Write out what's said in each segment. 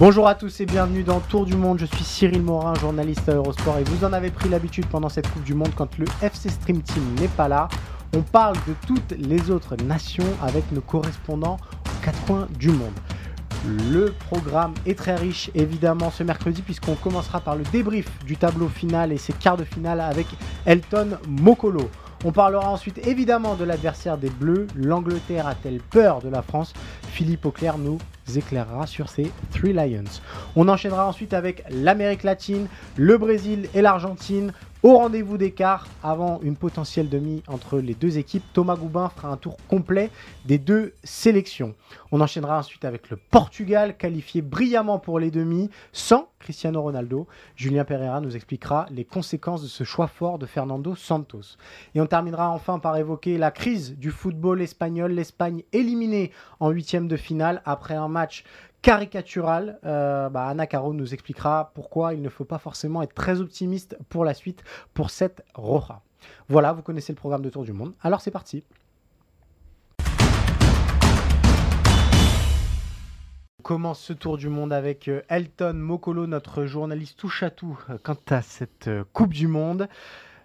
Bonjour à tous et bienvenue dans Tour du Monde. Je suis Cyril Morin, journaliste à Eurosport et vous en avez pris l'habitude pendant cette Coupe du Monde quand le FC Stream Team n'est pas là. On parle de toutes les autres nations avec nos correspondants aux quatre coins du monde. Le programme est très riche évidemment ce mercredi puisqu'on commencera par le débrief du tableau final et ses quarts de finale avec Elton Mokolo. On parlera ensuite évidemment de l'adversaire des Bleus. L'Angleterre a-t-elle peur de la France? Philippe Auclair nous éclairera sur ces Three Lions. On enchaînera ensuite avec l'Amérique latine, le Brésil et l'Argentine. Au rendez-vous d'écart, avant une potentielle demi entre les deux équipes, Thomas Goubin fera un tour complet des deux sélections. On enchaînera ensuite avec le Portugal, qualifié brillamment pour les demi, sans Cristiano Ronaldo. Julien Pereira nous expliquera les conséquences de ce choix fort de Fernando Santos. Et on terminera enfin par évoquer la crise du football espagnol, l'Espagne éliminée en huitième de finale après un match caricatural. Euh, bah, Anna Caro nous expliquera pourquoi il ne faut pas forcément être très optimiste pour la suite pour cette Roja. Voilà, vous connaissez le programme de Tour du Monde. Alors c'est parti. On commence ce tour du monde avec euh, Elton Mokolo, notre journaliste touche à tout euh, quant à cette Coupe du Monde.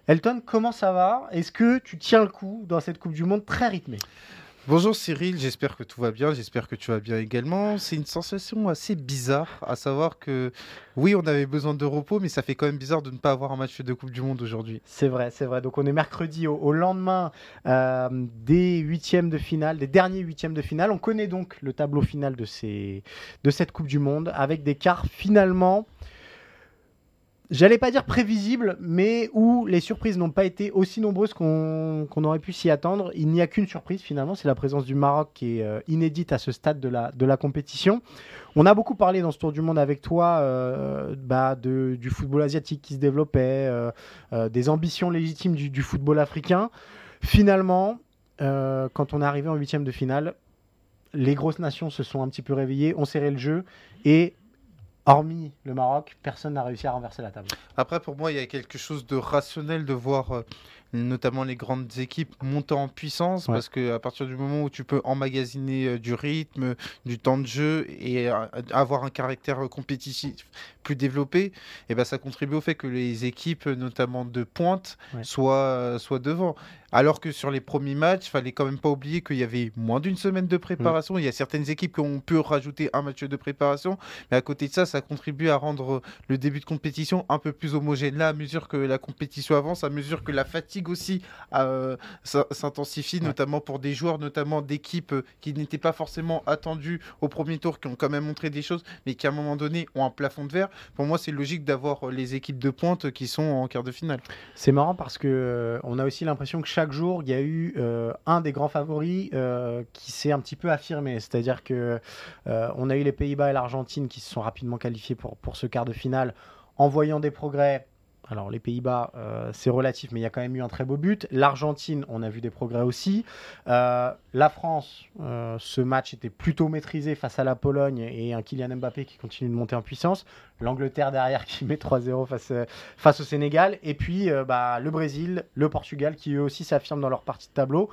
Elton, comment ça va? Est-ce que tu tiens le coup dans cette Coupe du Monde très rythmée? Bonjour Cyril, j'espère que tout va bien, j'espère que tu vas bien également. C'est une sensation assez bizarre, à savoir que oui, on avait besoin de repos, mais ça fait quand même bizarre de ne pas avoir un match de Coupe du Monde aujourd'hui. C'est vrai, c'est vrai. Donc on est mercredi au, lendemain euh, des huitièmes de finale, des derniers huitièmes de finale. On connaît donc le tableau final de, de cette Coupe du Monde avec des quarts finalement j'allais pas dire prévisible, mais où les surprises n'ont pas été aussi nombreuses qu'on aurait pu s'y attendre. Il n'y a qu'une surprise finalement, c'est la présence du Maroc qui est euh, inédite à ce stade de la, de la compétition. On a beaucoup parlé dans ce tour du monde avec toi euh, bah, de, du football asiatique qui se développait, euh, des ambitions légitimes du, du football africain. Finalement, quand on est arrivé en huitième de finale, les grosses nations se sont un petit peu réveillées, ont serré le jeu et hormis le Maroc, personne n'a réussi à renverser la table. Après, pour moi, il y a quelque chose de rationnel de voir euh, notamment les grandes équipes monter en puissance, parce qu'à partir du moment où tu peux emmagasiner euh, du rythme, du temps de jeu et euh, avoir un caractère compétitif plus développé, et eh ben, ça contribue au fait que les équipes, notamment de pointe, soient, soient devant. Alors que sur les premiers matchs, il fallait quand même pas oublier qu'il y avait moins d'une semaine de préparation. Mm. Il y a certaines équipes qui ont pu rajouter un match de préparation, mais à côté de ça, ça contribue à rendre le début de compétition un peu plus homogène. Là, à mesure que la compétition avance, à mesure que la fatigue aussi euh, s'intensifie, notamment pour des joueurs, notamment d'équipes euh, qui n'étaient pas forcément attendues au premier tour, qui ont quand même montré des choses, mais qui à un moment donné ont un plafond de verre. Pour moi, c'est logique d'avoir les équipes de pointe qui sont en quart de finale. C'est marrant parce que euh, on a aussi l'impression que chaque jour, il y a eu euh, un des grands favoris euh, qui s'est un petit peu affirmé. C'est-à-dire que euh, on a eu les Pays-Bas et l'Argentine qui se sont rapidement qualifiés pour, pour ce quart de finale en voyant des progrès alors les Pays-Bas, euh, c'est relatif, mais il y a quand même eu un très beau but. L'Argentine, on a vu des progrès aussi. Euh, la France, euh, ce match était plutôt maîtrisé face à la Pologne et un Kylian Mbappé qui continue de monter en puissance. L'Angleterre derrière qui met 3-0 face, face au Sénégal. Et puis bah, le Brésil, le Portugal qui eux aussi s'affirment dans leur partie de tableau.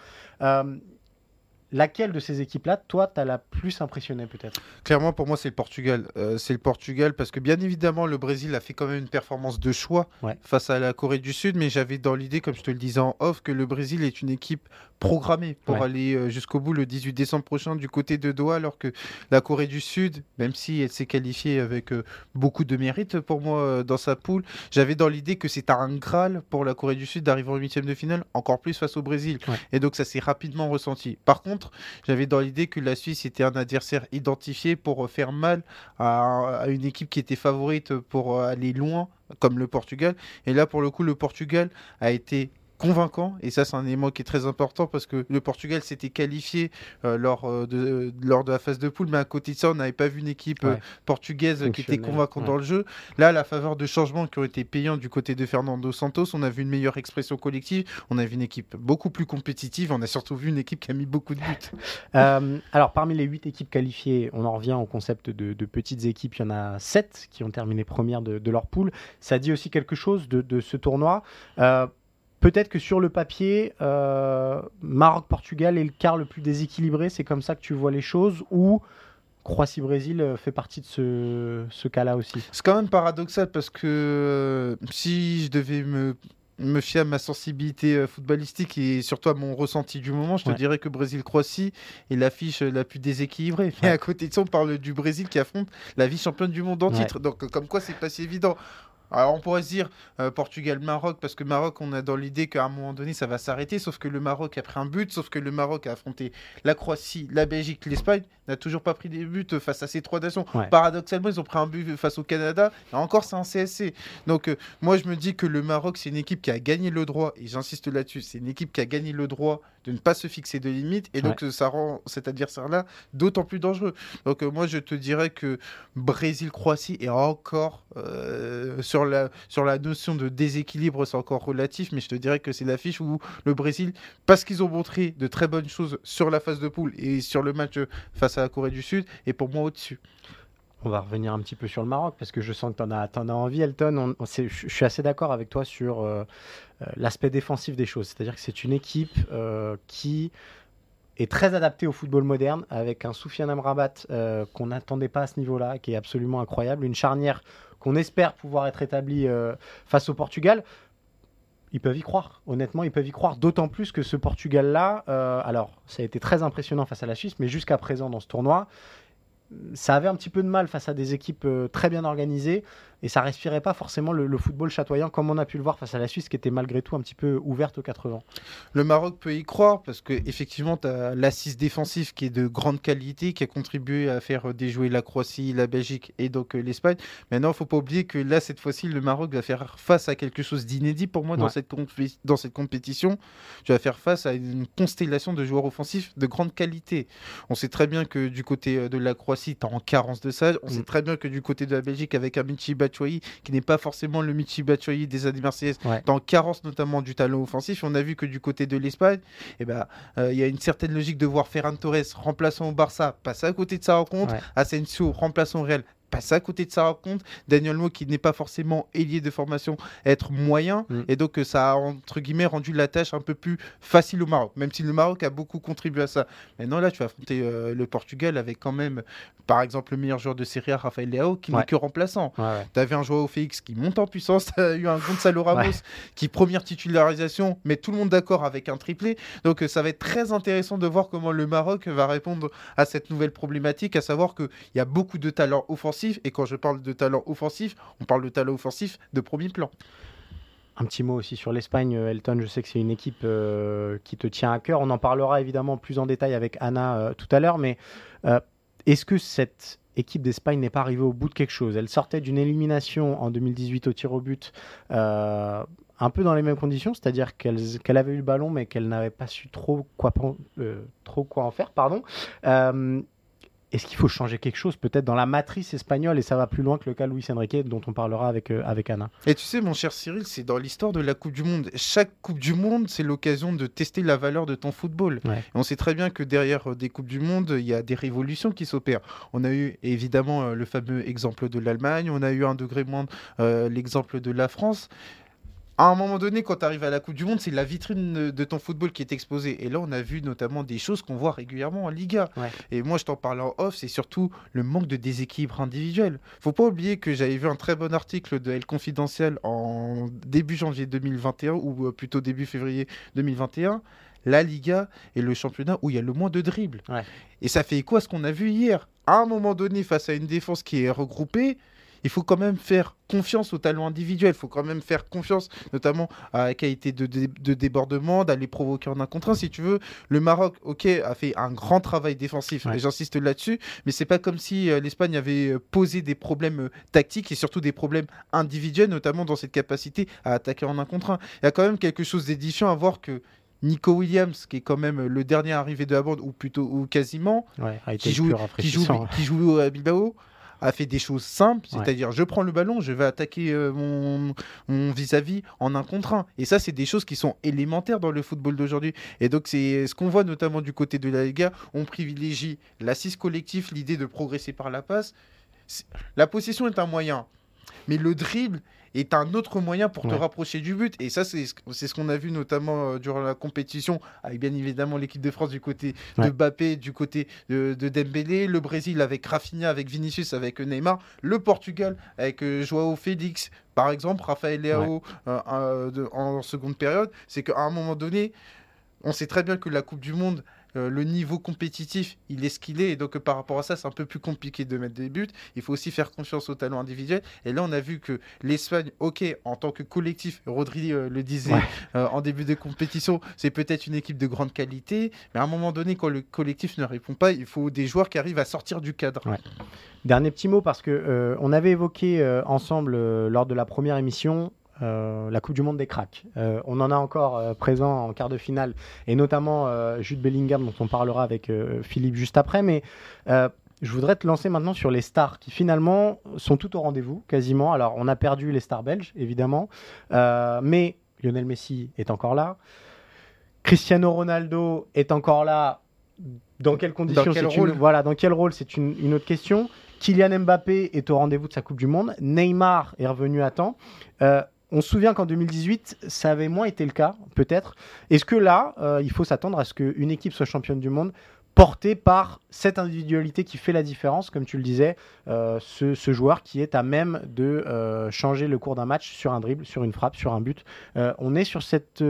Laquelle de ces équipes-là, toi, t'as la plus impressionné peut-être? Clairement, pour moi, c'est le Portugal. Euh, c'est le Portugal parce que bien évidemment, le Brésil a fait quand même une performance de choix face à la Corée du Sud, mais j'avais dans l'idée, comme je te le disais en off, que le Brésil est une équipe programmée pour aller euh, jusqu'au bout le 18 décembre prochain du côté de Doha, alors que la Corée du Sud, même si elle s'est qualifiée avec euh, beaucoup de mérite pour moi dans sa poule, j'avais dans l'idée que c'est un Graal pour la Corée du Sud d'arriver en huitième de finale, encore plus face au Brésil. Et donc ça s'est rapidement ressenti. Par contre, j'avais dans l'idée que la Suisse était un adversaire identifié pour faire mal à, une équipe qui était favorite pour aller loin, comme le Portugal. Et là, pour le coup, le Portugal a été convaincant. Et ça, c'est un élément qui est très important parce que le Portugal s'était qualifié euh, lors, euh, de, lors de la phase de poule. Mais à côté de ça, on n'avait pas vu une équipe euh, portugaise qui était convaincante dans le jeu. Là, à la faveur de changements qui ont été payants du côté de Fernando Santos, on a vu une meilleure expression collective. On a vu une équipe beaucoup plus compétitive. On a surtout vu une équipe qui a mis beaucoup de buts. alors, parmi les huit équipes qualifiées, on en revient au concept de, petites équipes. Il y en a sept qui ont terminé première de, leur poule. Ça dit aussi quelque chose de, de ce tournoi. Peut-être que sur le papier, euh, Maroc-Portugal est le quart le plus déséquilibré. C'est comme ça que tu vois les choses ou Croatie-Brésil euh, fait partie de ce, ce cas-là aussi. C'est quand même paradoxal parce que euh, si je devais me, me fier à ma sensibilité footballistique et surtout à mon ressenti du moment, je te dirais que Brésil-Croatie est l'affiche la plus déséquilibrée. Mais à côté de ça, on parle du Brésil qui affronte la vice-championne du monde en titre. Donc, comme quoi, c'est pas si évident. Alors on pourrait se dire euh, Portugal-Maroc, parce que Maroc, on a dans l'idée qu'à un moment donné, ça va s'arrêter, sauf que le Maroc a pris un but, sauf que le Maroc a affronté la Croatie, la Belgique, l'Espagne, n'a toujours pas pris des buts face à ces trois nations. Paradoxalement, ils ont pris un but face au Canada, et encore c'est un CSC. Donc euh, moi je me dis que le Maroc, c'est une équipe qui a gagné le droit, et j'insiste là-dessus, c'est une équipe qui a gagné le droit de ne pas se fixer de limites, et donc ça rend cet adversaire-là d'autant plus dangereux. Donc euh, moi je te dirais que Brésil-Croatie est encore sur sur la, notion de déséquilibre, c'est encore relatif, mais je te dirais que c'est l'affiche où le Brésil, parce qu'ils ont montré de très bonnes choses sur la phase de poule et sur le match face à la Corée du Sud, est pour moi au-dessus. On va revenir un petit peu sur le Maroc parce que je sens que tu en, as, as envie, Elton. je suis assez d'accord avec toi sur euh, euh, l'aspect défensif des choses. C'est-à-dire que c'est une équipe euh, qui est très adaptée au football moderne avec un Soufiane Amrabat qu'on n'attendait pas à ce niveau-là, qui est absolument incroyable. Une charnière qu'on espère pouvoir être établi euh, face au Portugal. Ils peuvent y croire, honnêtement, ils peuvent y croire, d'autant plus que ce Portugal-là, alors ça a été très impressionnant face à la Suisse, mais jusqu'à présent dans ce tournoi, ça avait un petit peu de mal face à des équipes euh, très bien organisées et ça respirait pas forcément le, football chatoyant comme on a pu le voir face à la Suisse qui était malgré tout un petit peu ouverte aux 80. Le Maroc peut y croire parce que effectivement tu as l'assise défensif qui est de grande qualité qui a contribué à faire déjouer la Croatie, la Belgique et donc euh, l'Espagne. Maintenant, il faut pas oublier que là cette fois-ci le Maroc va faire face à quelque chose d'inédit pour moi dans cette dans cette compétition. Tu vas faire face à une constellation de joueurs offensifs de grande qualité. On sait très bien que du côté euh, de la Croatie, tu en carence de ça. On sait mm. très bien que du côté de la Belgique avec un Michi qui n'est pas forcément le Michi Batshuayi des années Marseillaise, dans carence notamment du talent offensif. On a vu que du côté de l'Espagne, eh ben, euh, il y a une certaine logique de voir Ferran Torres remplaçant au Barça passer à côté de sa rencontre, Asensio remplaçant au Real passer à côté de sa rencontre. Daniel Mo, qui n'est pas forcément ailier de formation, être moyen. Mm. Et donc, euh, ça a, entre guillemets, rendu la tâche un peu plus facile au Maroc, même si le Maroc a beaucoup contribué à ça. Maintenant, là, tu vas affronter euh, le Portugal avec quand même, par exemple, le meilleur joueur de Serie A, Rafael Leao, qui n'est que remplaçant. Tu avais un joueur au Félix qui monte en puissance. Tu as eu un Gonzalo Ramos qui, première titularisation, met tout le monde d'accord avec un triplé. Donc, euh, ça va être très intéressant de voir comment le Maroc va répondre à cette nouvelle problématique, à savoir qu'il y a beaucoup de talents offensifs et quand je parle de talent offensif, on parle de talent offensif de premier plan. Un petit mot aussi sur l'Espagne, euh, Elton. Je sais que c'est une équipe euh, qui te tient à cœur. On en parlera évidemment plus en détail avec Anna euh, tout à l'heure. Mais est-ce que cette équipe d'Espagne n'est pas arrivée au bout de quelque chose? Elle sortait d'une élimination en 2018 au tir au but, un peu dans les mêmes conditions, c'est-à-dire qu'elle avait eu le ballon, mais qu'elle n'avait pas su trop quoi, en faire. Pardon est-ce qu'il faut changer quelque chose peut-être dans la matrice espagnole et ça va plus loin que le cas Luis Enrique dont on parlera avec, euh, avec Anna Et tu sais mon cher Cyril, c'est dans l'histoire de la Coupe du Monde. Chaque Coupe du Monde, c'est l'occasion de tester la valeur de ton football. on sait très bien que derrière euh, des Coupes du Monde, il y a des révolutions qui s'opèrent. On a eu évidemment euh, le fameux exemple de l'Allemagne, on a eu un degré moins l'exemple de la France à un moment donné, quand tu arrives à la Coupe du Monde, c'est la vitrine de ton football qui est exposée. Et là, on a vu notamment des choses qu'on voit régulièrement en Liga. Et moi, je t'en parle en off, c'est surtout le manque de déséquilibre individuel. Faut pas oublier que j'avais vu un très bon article de Elle Confidentiel en début janvier 2021, ou euh, plutôt début février 2021 la Liga est le championnat où il y a le moins de dribbles. Et ça fait quoi ce qu'on a vu hier. À un moment donné, face à une défense qui est regroupée, il faut quand même faire confiance au talent individuel. Il faut quand même faire confiance, notamment à la qualité de, débordement, d'aller provoquer en un contre un. Si tu veux, le Maroc, ok, a fait un grand travail défensif, et j'insiste là-dessus, mais c'est pas comme si euh, l'Espagne avait euh, posé des problèmes euh, tactiques et surtout des problèmes individuels, notamment dans cette capacité à attaquer en un contre un. Il y a quand même quelque chose d'édifiant à voir que Nico Williams, qui est quand même le dernier arrivé de la bande, ou plutôt ou quasiment, qui, joue, qui, joue, qui, joue, à Bilbao, a fait des choses simples, c'est-à-dire je prends le ballon, je vais attaquer euh, mon vis-à-vis en un contre un. Et ça, c'est des choses qui sont élémentaires dans le football d'aujourd'hui. Et donc, c'est ce qu'on voit notamment du côté de la Liga. On privilégie l'assise collectif, l'idée de progresser par la passe. La possession est un moyen, mais le dribble est un autre moyen pour te rapprocher du but. Et ça, c'est ce qu'on a vu notamment euh, durant la compétition, avec bien évidemment l'équipe de France du côté de Mbappé, du côté de, Dembélé, le Brésil avec Rafinha, avec Vinicius, avec Neymar, le Portugal avec euh, Joao Félix, par exemple, Rafael Leao euh, en seconde période. C'est qu'à un moment donné, on sait très bien que la Coupe du Monde euh, le niveau compétitif, il est ce qu'il est. Et donc, par rapport à ça, c'est un peu plus compliqué de mettre des buts. Il faut aussi faire confiance au talent individuel. Et là, on a vu que l'Espagne, ok, en tant que collectif, Rodri euh, le disait euh, en début de compétition, c'est peut-être une équipe de grande qualité. Mais à un moment donné, quand le collectif ne répond pas, il faut des joueurs qui arrivent à sortir du cadre. Dernier petit mot, parce que on avait évoqué ensemble lors de la première émission la Coupe du Monde des cracks. Euh, on en a encore euh, présent en quart de finale, et notamment Jude Bellingham, dont on parlera avec Philippe juste après. Mais je voudrais te lancer maintenant sur les stars qui finalement sont tout au rendez-vous, quasiment. Alors, on a perdu les stars belges, évidemment, mais Lionel Messi est encore là. Cristiano Ronaldo est encore là. Dans quelles conditions dans quel rôle? Voilà, dans quel rôle? C'est une, une, autre question. Kylian Mbappé est au rendez-vous de sa Coupe du Monde. Neymar est revenu à temps. On se souvient qu'en 2018, ça avait moins été le cas, peut-être. Est-ce que là, euh, il faut s'attendre à ce qu'une équipe soit championne du monde portée par cette individualité qui fait la différence, comme tu le disais, euh, ce, joueur qui est à même de euh, changer le cours d'un match sur un dribble, sur une frappe, sur un but. on est sur cette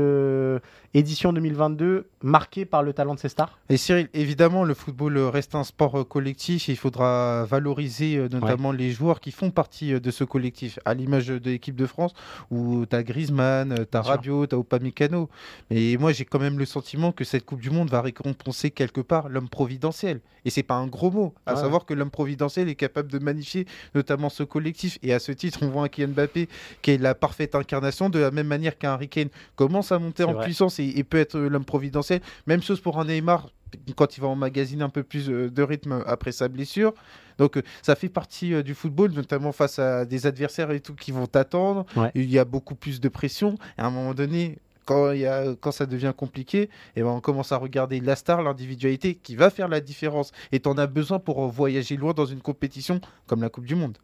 édition 2022 marquée par le talent de ces stars? Et Cyril, évidemment, le football reste un sport euh, collectif. Il faudra valoriser euh, notamment les joueurs qui font partie euh, de ce collectif, à l'image de l'équipe de France où tu as Griezmann, tu as Rabiot, tu as Upamecano. Mais moi, j'ai quand même le sentiment que cette Coupe du Monde va récompenser quelque part l'homme providentiel. Et c'est pas un gros mot, à savoir que l'homme providentiel est capable de magnifier notamment ce collectif. Et à ce titre, on voit un Kylian Mbappé qui est la parfaite incarnation, de la même manière qu'un Harry Kane commence à monter en puissance et, peut être l'homme providentiel. Même chose pour un Neymar quand il va emmagasiner un peu plus euh, de rythme après sa blessure. Donc euh, ça fait partie euh, du football, notamment face à des adversaires et tout qui vont t'attendre. Il y a beaucoup plus de pression. Et à un moment donné, quand, ça devient compliqué, et eh ben on commence à regarder la star, l'individualité qui va faire la différence. Et tu en as besoin pour voyager loin dans une compétition comme la Coupe du Monde.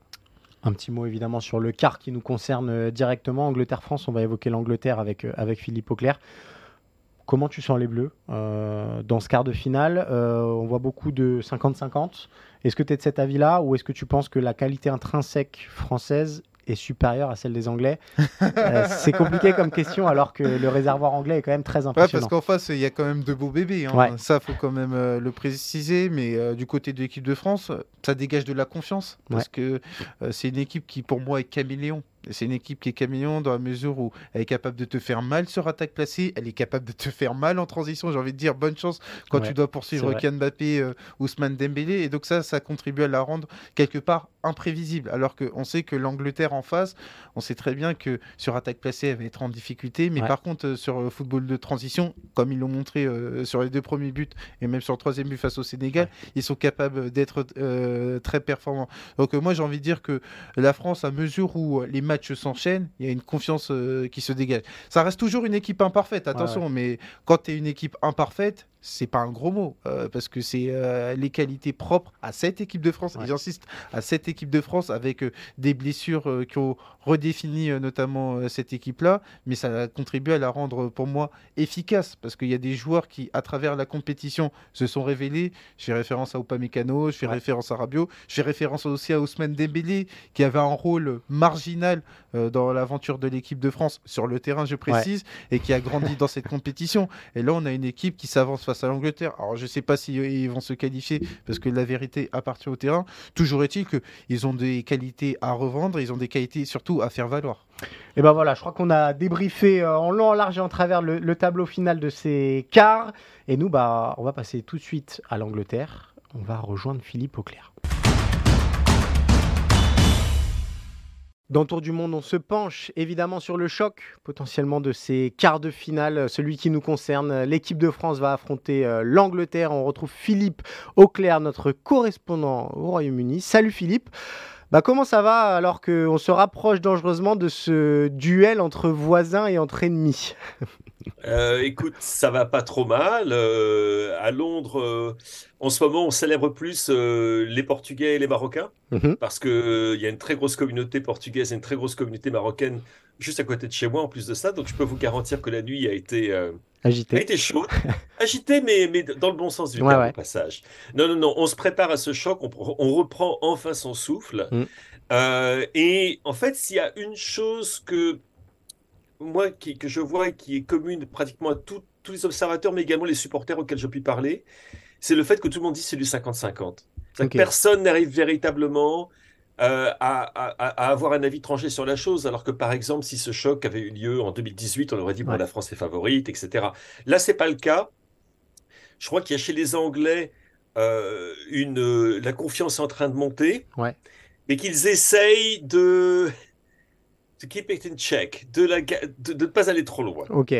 Un petit mot évidemment sur le quart qui nous concerne directement. Angleterre-France, on va évoquer l'Angleterre avec, avec Philippe Auclair. Comment tu sens les Bleus euh, dans ce quart de finale euh, On voit beaucoup de 50-50. Est-ce que tu es de cet avis-là ou est-ce que tu penses que la qualité intrinsèque française est supérieure à celle des Anglais euh, C'est compliqué comme question alors que le réservoir anglais est quand même très impressionnant. parce qu'en face, il y a quand même de beaux bébés. Hein. Ça, faut quand même le préciser. Mais du côté de l'équipe de France, ça dégage de la confiance parce que c'est une équipe qui, pour moi, est caméléon. C'est une équipe qui est camion dans la mesure où elle est capable de te faire mal sur attaque placée, elle est capable de te faire mal en transition. J'ai envie de dire bonne chance quand tu dois poursuivre Kian Mbappé, euh, Ousmane Dembélé. Et donc ça, ça contribue à la rendre quelque part imprévisible. Alors qu'on sait que l'Angleterre en face, on sait très bien que sur attaque placée, elle va être en difficulté. Mais par contre, euh, sur le football de transition, comme ils l'ont montré euh, sur les deux premiers buts et même sur le troisième but face au Sénégal, ils sont capables d'être très performants. Donc moi, j'ai envie de dire que la France, à mesure où les matchs s'enchaînent, il y a une confiance euh, qui se dégage. Ça reste toujours une équipe imparfaite, attention, mais quand tu es une équipe imparfaite, c'est pas un gros mot, euh, parce que c'est euh, les qualités propres à cette équipe de France, et j'insiste, à cette équipe de France, avec euh, des blessures qui ont redéfini notamment cette équipe-là, mais ça a contribué à la rendre pour moi efficace, parce qu'il y a des joueurs qui, à travers la compétition, se sont révélés. Je fais référence à Upamecano, je fais référence à Rabiot, je fais référence aussi à Ousmane Dembélé, qui avait un rôle marginal dans l'aventure de l'équipe de France, sur le terrain, je précise, et qui a grandi dans cette compétition. Et là, on a une équipe qui s'avance face à l'Angleterre. Alors je ne sais pas s'ils vont se qualifier parce que la vérité appartient au terrain. Toujours est-il qu'ils ont des qualités à revendre, ils ont des qualités surtout à faire valoir. Et ben voilà, je crois qu'on a débriefé euh, en long, en large et en travers le, tableau final de ces quarts. Et nous, bah, on va passer tout de suite à l'Angleterre. On va rejoindre Philippe Auclair. Dans Tour du Monde, on se penche évidemment sur le choc potentiellement de ces quarts de finale, celui qui nous concerne. L'équipe de France va affronter euh, l'Angleterre. On retrouve Philippe Auclair, notre correspondant au Royaume-Uni. Salut Philippe. Bah, comment ça va alors qu'on se rapproche dangereusement de ce duel entre voisins et entre ennemis? euh, Écoute, ça va pas trop mal. Euh, à Londres, euh, en ce moment, on célèbre plus les Portugais et les Marocains mhm. parce qu'il y a une très grosse communauté portugaise et une très grosse communauté marocaine juste à côté de chez moi en plus de ça. Donc je peux vous garantir que la nuit a été Agité. A été chaud. Agité, mais, mais dans le bon sens du terme, au passage. Non, non, non, on se prépare à ce choc, on, on reprend enfin son souffle. Mm. Et en fait, s'il y a une chose que moi, qui, que je vois et qui est commune pratiquement à tous les observateurs, mais également les supporters auxquels je puis parler, c'est le fait que tout le monde dit c'est du 50-50. Personne n'arrive véritablement euh, à, avoir un avis tranché sur la chose, alors que par exemple, si ce choc avait eu lieu en 2018, on aurait dit bon, la France est favorite, etc. Là, c'est pas le cas. Je crois qu'il y a chez les Anglais euh, une, la confiance en train de monter, ouais. mais qu'ils essayent de, de keep it in check, de ne de, de pas aller trop loin. Ok.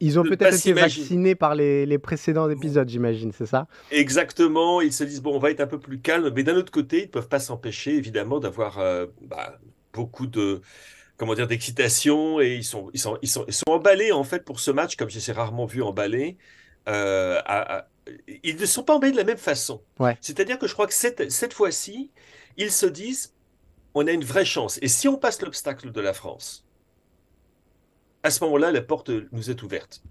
Ils ont peut-être été vaccinés par les, précédents épisodes, j'imagine, c'est ça? Exactement. Ils se disent, bon, on va être un peu plus calme. Mais d'un autre côté, ils ne peuvent pas s'empêcher, évidemment, d'avoir euh, bah, beaucoup de comment dire d'excitation et ils sont, ils, sont, ils, sont, ils sont emballés en fait pour ce match comme je les rarement vu emballés euh, ils ne sont pas emballés de la même façon ouais. c'est-à-dire que je crois que cette, cette fois-ci ils se disent on a une vraie chance et si on passe l'obstacle de la France à ce moment-là, la porte nous est ouverte.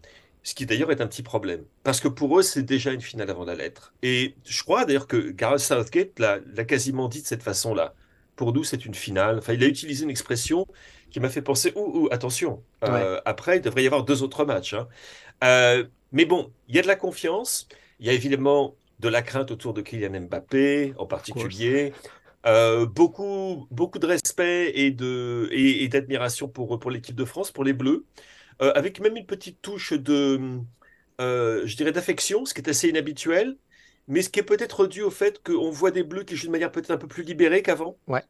Ce qui d'ailleurs est un petit problème. Parce que pour eux, c'est déjà une finale avant la lettre. Et je crois d'ailleurs que Gareth Southgate l'a quasiment dit de cette façon-là. Pour nous, c'est une finale. Enfin, il a utilisé une expression qui m'a fait penser, ou attention, euh, après, il devrait y avoir deux autres matchs. Hein. Euh, mais bon, il y a de la confiance. Il y a évidemment de la crainte autour de Kylian Mbappé en particulier. Euh, beaucoup, beaucoup de respect et, de, et, d'admiration pour, pour l'équipe de France, pour les Bleus, euh, avec même une petite touche de, euh, je dirais, d'affection, ce qui est assez inhabituel, mais ce qui est peut-être dû au fait qu'on voit des Bleus qui jouent de manière peut-être un peu plus libérée qu'avant. Ouais.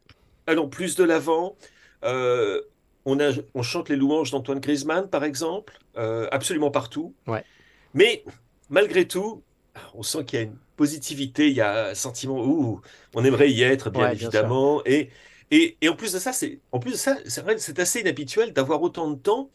Allons plus de l'avant. on, a, on chante les louanges d'Antoine Griezmann, par exemple, absolument partout. Ouais. Mais malgré tout, on sent qu'il y a une positivité, il y a un sentiment où on aimerait y être, bien évidemment. et, et, et, en plus de ça, c'est en plus de ça, c'est assez inhabituel d'avoir autant de temps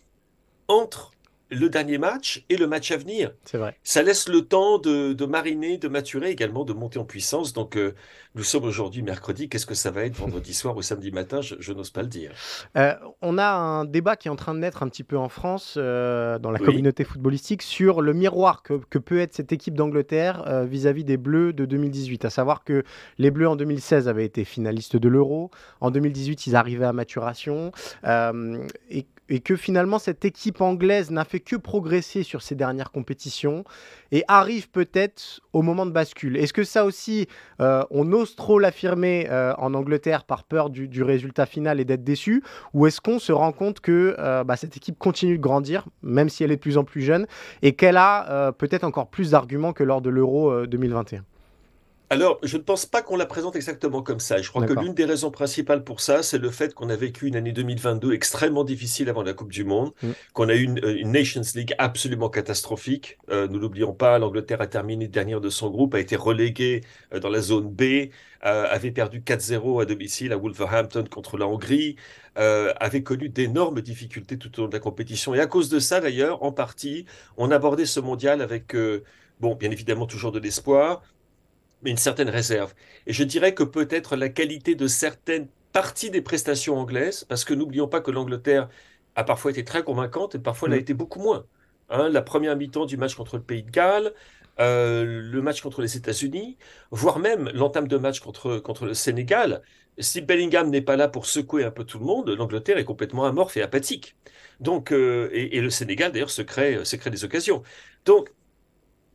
entre le dernier match et le match à venir. C'est vrai. Ça laisse le temps de, de, mariner, de maturer, également de monter en puissance. Donc, euh, nous sommes aujourd'hui mercredi. Qu'est-ce que ça va être vendredi soir ou samedi matin? Je, n'ose pas le dire. Euh, on a un débat qui est en train de naître un petit peu en France, euh, dans la communauté footballistique, sur le miroir que, que peut être cette équipe d'Angleterre vis-à-vis des Bleus de 2018. À savoir que les Bleus en 2016 avaient été finalistes de l'Euro. En 2018, ils arrivaient à maturation. et et que finalement cette équipe anglaise n'a fait que progresser sur ces dernières compétitions et arrive peut-être au moment de bascule. Est-ce que ça aussi, euh, on ose trop l'affirmer euh, en Angleterre par peur du, résultat final et d'être déçu? Ou est-ce qu'on se rend compte que euh, bah, cette équipe continue de grandir, même si elle est de plus en plus jeune, et qu'elle a peut-être encore plus d'arguments que lors de l'Euro 2021 alors, je ne pense pas qu'on la présente exactement comme ça. Je crois que l'une des raisons principales pour ça, c'est le fait qu'on a vécu une année 2022 extrêmement difficile avant la Coupe du Monde, mm. qu'on a eu euh, une, Nations League absolument catastrophique. Euh, nous l'oublions pas, l'Angleterre a terminé dernière de son groupe, a été reléguée euh, dans la zone B, avait perdu 4-0 à domicile à Wolverhampton contre la Hongrie, avait connu d'énormes difficultés tout au long de la compétition. Et à cause de ça, d'ailleurs, en partie, on abordait ce mondial avec, bon, bien évidemment, toujours de l'espoir, mais une certaine réserve. Et je dirais que peut-être la qualité de certaines parties des prestations anglaises, parce que n'oublions pas que l'Angleterre a parfois été très convaincante et parfois elle a mm. été beaucoup moins. Hein, la première mi-temps du match contre le Pays de Galles, euh, le match contre les États-Unis, voire même l'entame de match contre, contre le Sénégal. Si Bellingham n'est pas là pour secouer un peu tout le monde, l'Angleterre est complètement amorphe et apathique. Donc, euh, et, le Sénégal d'ailleurs se crée, se crée des occasions. Donc,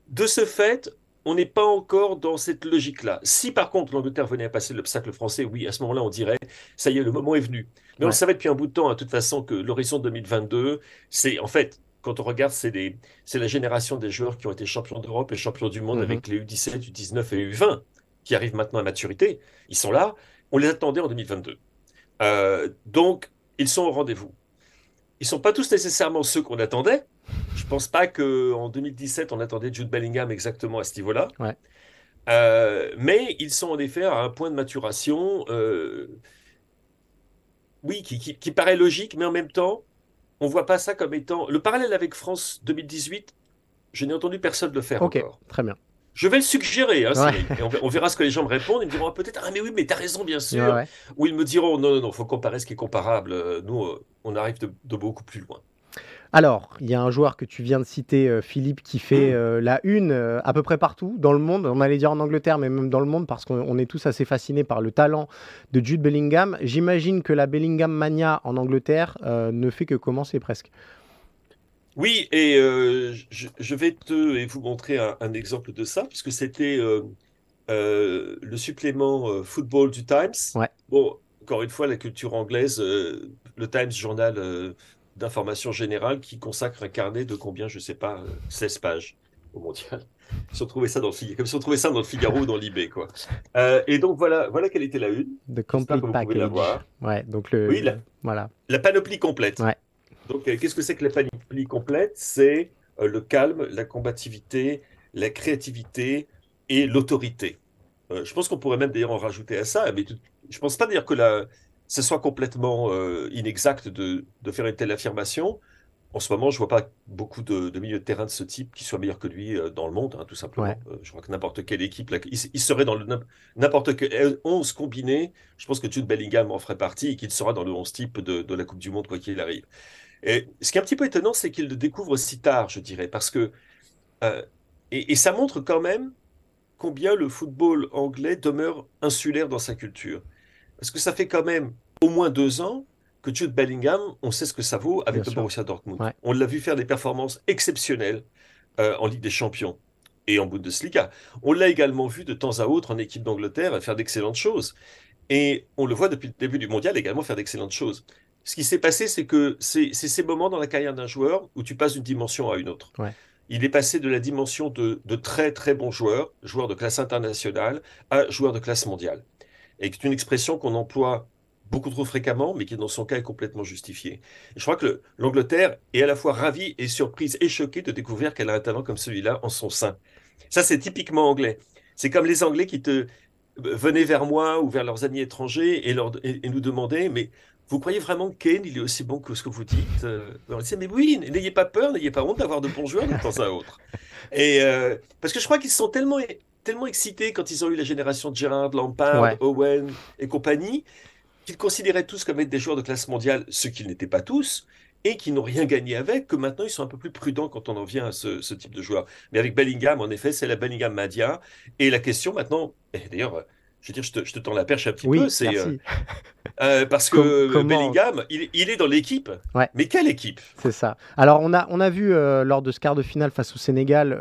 de ce fait, on n'est pas encore dans cette logique-là. Si par contre l'Angleterre venait à passer l'obstacle français, oui, à ce moment-là, on dirait, ça y est, le moment est venu. Mais on savait depuis un bout de temps, hein, de toute façon, que l'horizon 2022, c'est en fait, quand on regarde, c'est la génération des joueurs qui ont été champions d'Europe et champions du monde mhm. avec les U17, U19 et U20, qui arrivent maintenant à maturité. Ils sont là, on les attendait en 2022. Euh, donc, ils sont au rendez-vous. Ils ne sont pas tous nécessairement ceux qu'on attendait, je pense pas qu'en 2017, on attendait Jude Bellingham exactement à ce niveau-là. Euh, mais ils sont en effet à un point de maturation, euh, oui, qui, paraît logique, mais en même temps, on voit pas ça comme étant. Le parallèle avec France 2018, je n'ai entendu personne le faire Ok, très bien. Je vais le suggérer, hein, on, verra ce que les gens me répondent. Ils me diront ah, peut-être Ah, mais oui, mais tu as raison, bien sûr. Ou ils me diront Non, non, non, il faut comparer ce qui est comparable. Nous, euh, on arrive de beaucoup plus loin. Alors, il y a un joueur que tu viens de citer, euh, Philippe, qui fait mm. euh, la une euh, à peu près partout dans le monde. On allait dire en Angleterre, mais même dans le monde, parce qu'on est tous assez fascinés par le talent de Jude Bellingham. J'imagine que la Bellingham mania en Angleterre ne fait que commencer presque. Oui, et je, vais te vous montrer un, exemple de ça, puisque c'était le supplément football du Times. Bon, encore une fois, la culture anglaise, le Times journal d'information générale qui consacre un carnet de combien, je ne sais pas, 16 euh, pages au mondial. Ils ont trouvé ça dans le comme si on trouvait ça dans le Figaro ou dans l'IB quoi. Euh, et donc voilà, voilà quelle était la une. The complete package. Ouais, donc le. Oui, la, voilà. La panoplie complète. Ouais. Donc euh, qu'est-ce que c'est que la panoplie complète? C'est le calme, la combativité, la créativité et l'autorité. je pense qu'on pourrait même d'ailleurs en rajouter à ça, mais je pense pas dire que la ce soit complètement euh, inexact de, faire une telle affirmation. En ce moment, je ne vois pas beaucoup de, milieux de terrain de ce type qui soient meilleurs que lui euh, dans le monde, hein, tout simplement. Euh, je crois que n'importe quelle équipe, il, serait dans n'importe quel 11 combiné. Je pense que Jude Bellingham en ferait partie et qu'il sera dans le 11 type de, la Coupe du Monde, quoi qu'il arrive. Et ce qui est un petit peu étonnant, c'est qu'il le découvre si tard, je dirais, parce que. et, ça montre quand même combien le football anglais demeure insulaire dans sa culture. Parce que ça fait quand même au moins deux ans que Jude Bellingham, on sait ce que ça vaut avec le Borussia Dortmund. On l'a vu faire des performances exceptionnelles euh, en Ligue des Champions et en Bundesliga. On l'a également vu de temps à autre en équipe d'Angleterre faire d'excellentes choses. Et on le voit depuis le début du mondial également faire d'excellentes choses. Ce qui s'est passé, c'est que c'est ces moments dans la carrière d'un joueur où tu passes d'une dimension à une autre. Il est passé de la dimension de, de, très très bon joueur, joueur de classe internationale, à joueur de classe mondiale et c'est une expression qu'on emploie beaucoup trop fréquemment, mais qui dans son cas est complètement justifiée. je crois que l'Angleterre est à la fois ravie et surprise et choquée de découvrir qu'elle a un talent comme celui-là en son sein. Ça, c'est typiquement anglais. C'est comme les Anglais qui te euh, venaient vers moi ou vers leurs amis étrangers et, nous demandaient, mais vous croyez vraiment que Kane, il est aussi bon que ce que vous dites euh, On disait, mais oui, n'ayez pas peur, n'ayez pas honte d'avoir de bons joueurs de temps à autre. Et euh, parce que je crois qu'ils sont tellement tellement excités quand ils ont eu la génération de Gerrard, Lampard, Owen et compagnie, qu'ils considéraient tous comme être des joueurs de classe mondiale, ce qu'ils n'étaient pas tous, et qui n'ont rien gagné avec, que maintenant ils sont un peu plus prudents quand on en vient à ce, type de joueur. Mais avec Bellingham, en effet, c'est la Bellingham Madia. Et la question maintenant, d'ailleurs, je veux dire, je te, je te, tends la perche un petit peu, c'est euh, euh, parce que Bellingham, il, est dans l'équipe. Mais quelle équipe? C'est ça. Alors, on a, on a vu euh, lors de ce quart de finale face au Sénégal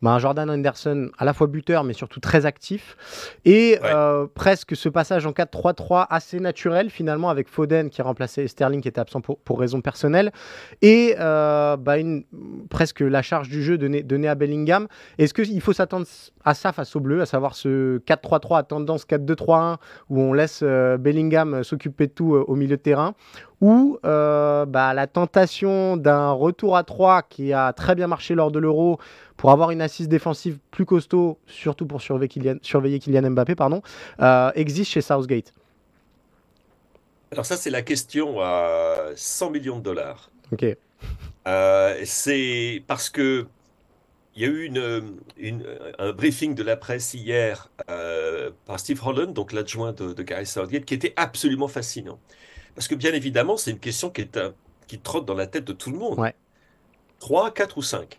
bah, un Jordan Anderson à la fois buteur, mais surtout très actif. Et presque ce passage en 4-3-3 assez naturel, finalement, avec Foden qui remplaçait Sterling qui était absent pour, pour raison personnelle. Et bah, une, presque la charge du jeu donnée, donnée à Bellingham. Est-ce qu'il faut s'attendre à ça face au bleu, à savoir ce 4-3-3 à tendance 4-2-3-1 où on laisse euh, Bellingham euh, s'occuper de tout euh, au milieu de terrain, ou bah, la tentation d'un retour à 3 qui a très bien marché lors de l'Euro pour avoir une assise défensive plus costaud, surtout pour surveiller Kylian, surveiller Kylian Mbappé, pardon, existe chez Southgate Alors ça, c'est la question à 100 millions de dollars. Ok. c'est parce que il y a eu une, un briefing de la presse hier euh, par Steve Holland, donc l'adjoint de, de, Gary Southgate, qui était absolument fascinant. Parce que bien évidemment, c'est une question qui, est, qui trotte dans la tête de tout le monde. Ouais. 3, 4 ou 5.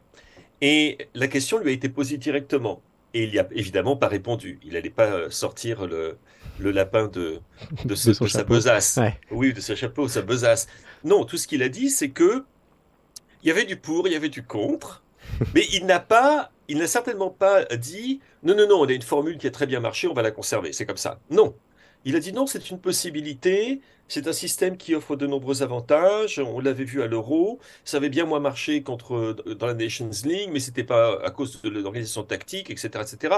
Et la question lui a été posée directement. Et il n'y a évidemment pas répondu. Il n'allait pas euh, sortir le, le lapin de, de, sa besace. Oui, de sa chapeau, sa besace. Non, tout ce qu'il a dit, c'est que il y avait du pour, il y avait du contre mais il n'a pas il n'a certainement pas dit non, non, non, on a une formule qui a très bien marché, on va la conserver, c'est comme ça. Non. Il a dit non, c'est une possibilité, c'est un système qui offre de nombreux avantages, on l'avait vu à l'euro, ça avait bien moins marché contre, dans la Nations League, mais ce n'était pas à cause de l'organisation tactique, etc., etc.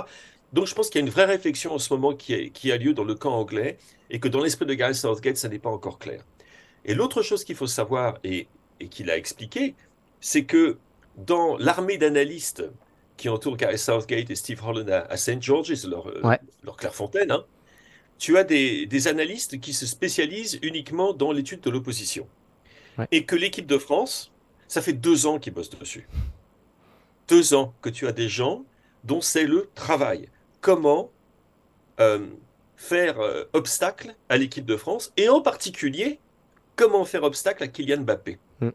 Donc je pense qu'il y a une vraie réflexion en ce moment qui qui a lieu dans le camp anglais, et que dans l'esprit de Gareth Southgate, ça n'est pas encore clair. Et l'autre chose qu'il faut savoir, et, qu'il a expliqué, c'est que dans l'armée d'analystes qui entourent Gareth Southgate et Steve Holland à, St. George's, leur, euh, leur Clairefontaine, hein, tu as des, analystes qui se spécialisent uniquement dans l'étude de l'opposition. Et que l'équipe de France, ça fait deux ans qu'ils bossent dessus. Deux ans que tu as des gens dont c'est le travail. Comment euh, faire euh, obstacle à l'équipe de France et en particulier comment faire obstacle à Kylian Mbappé. Mm.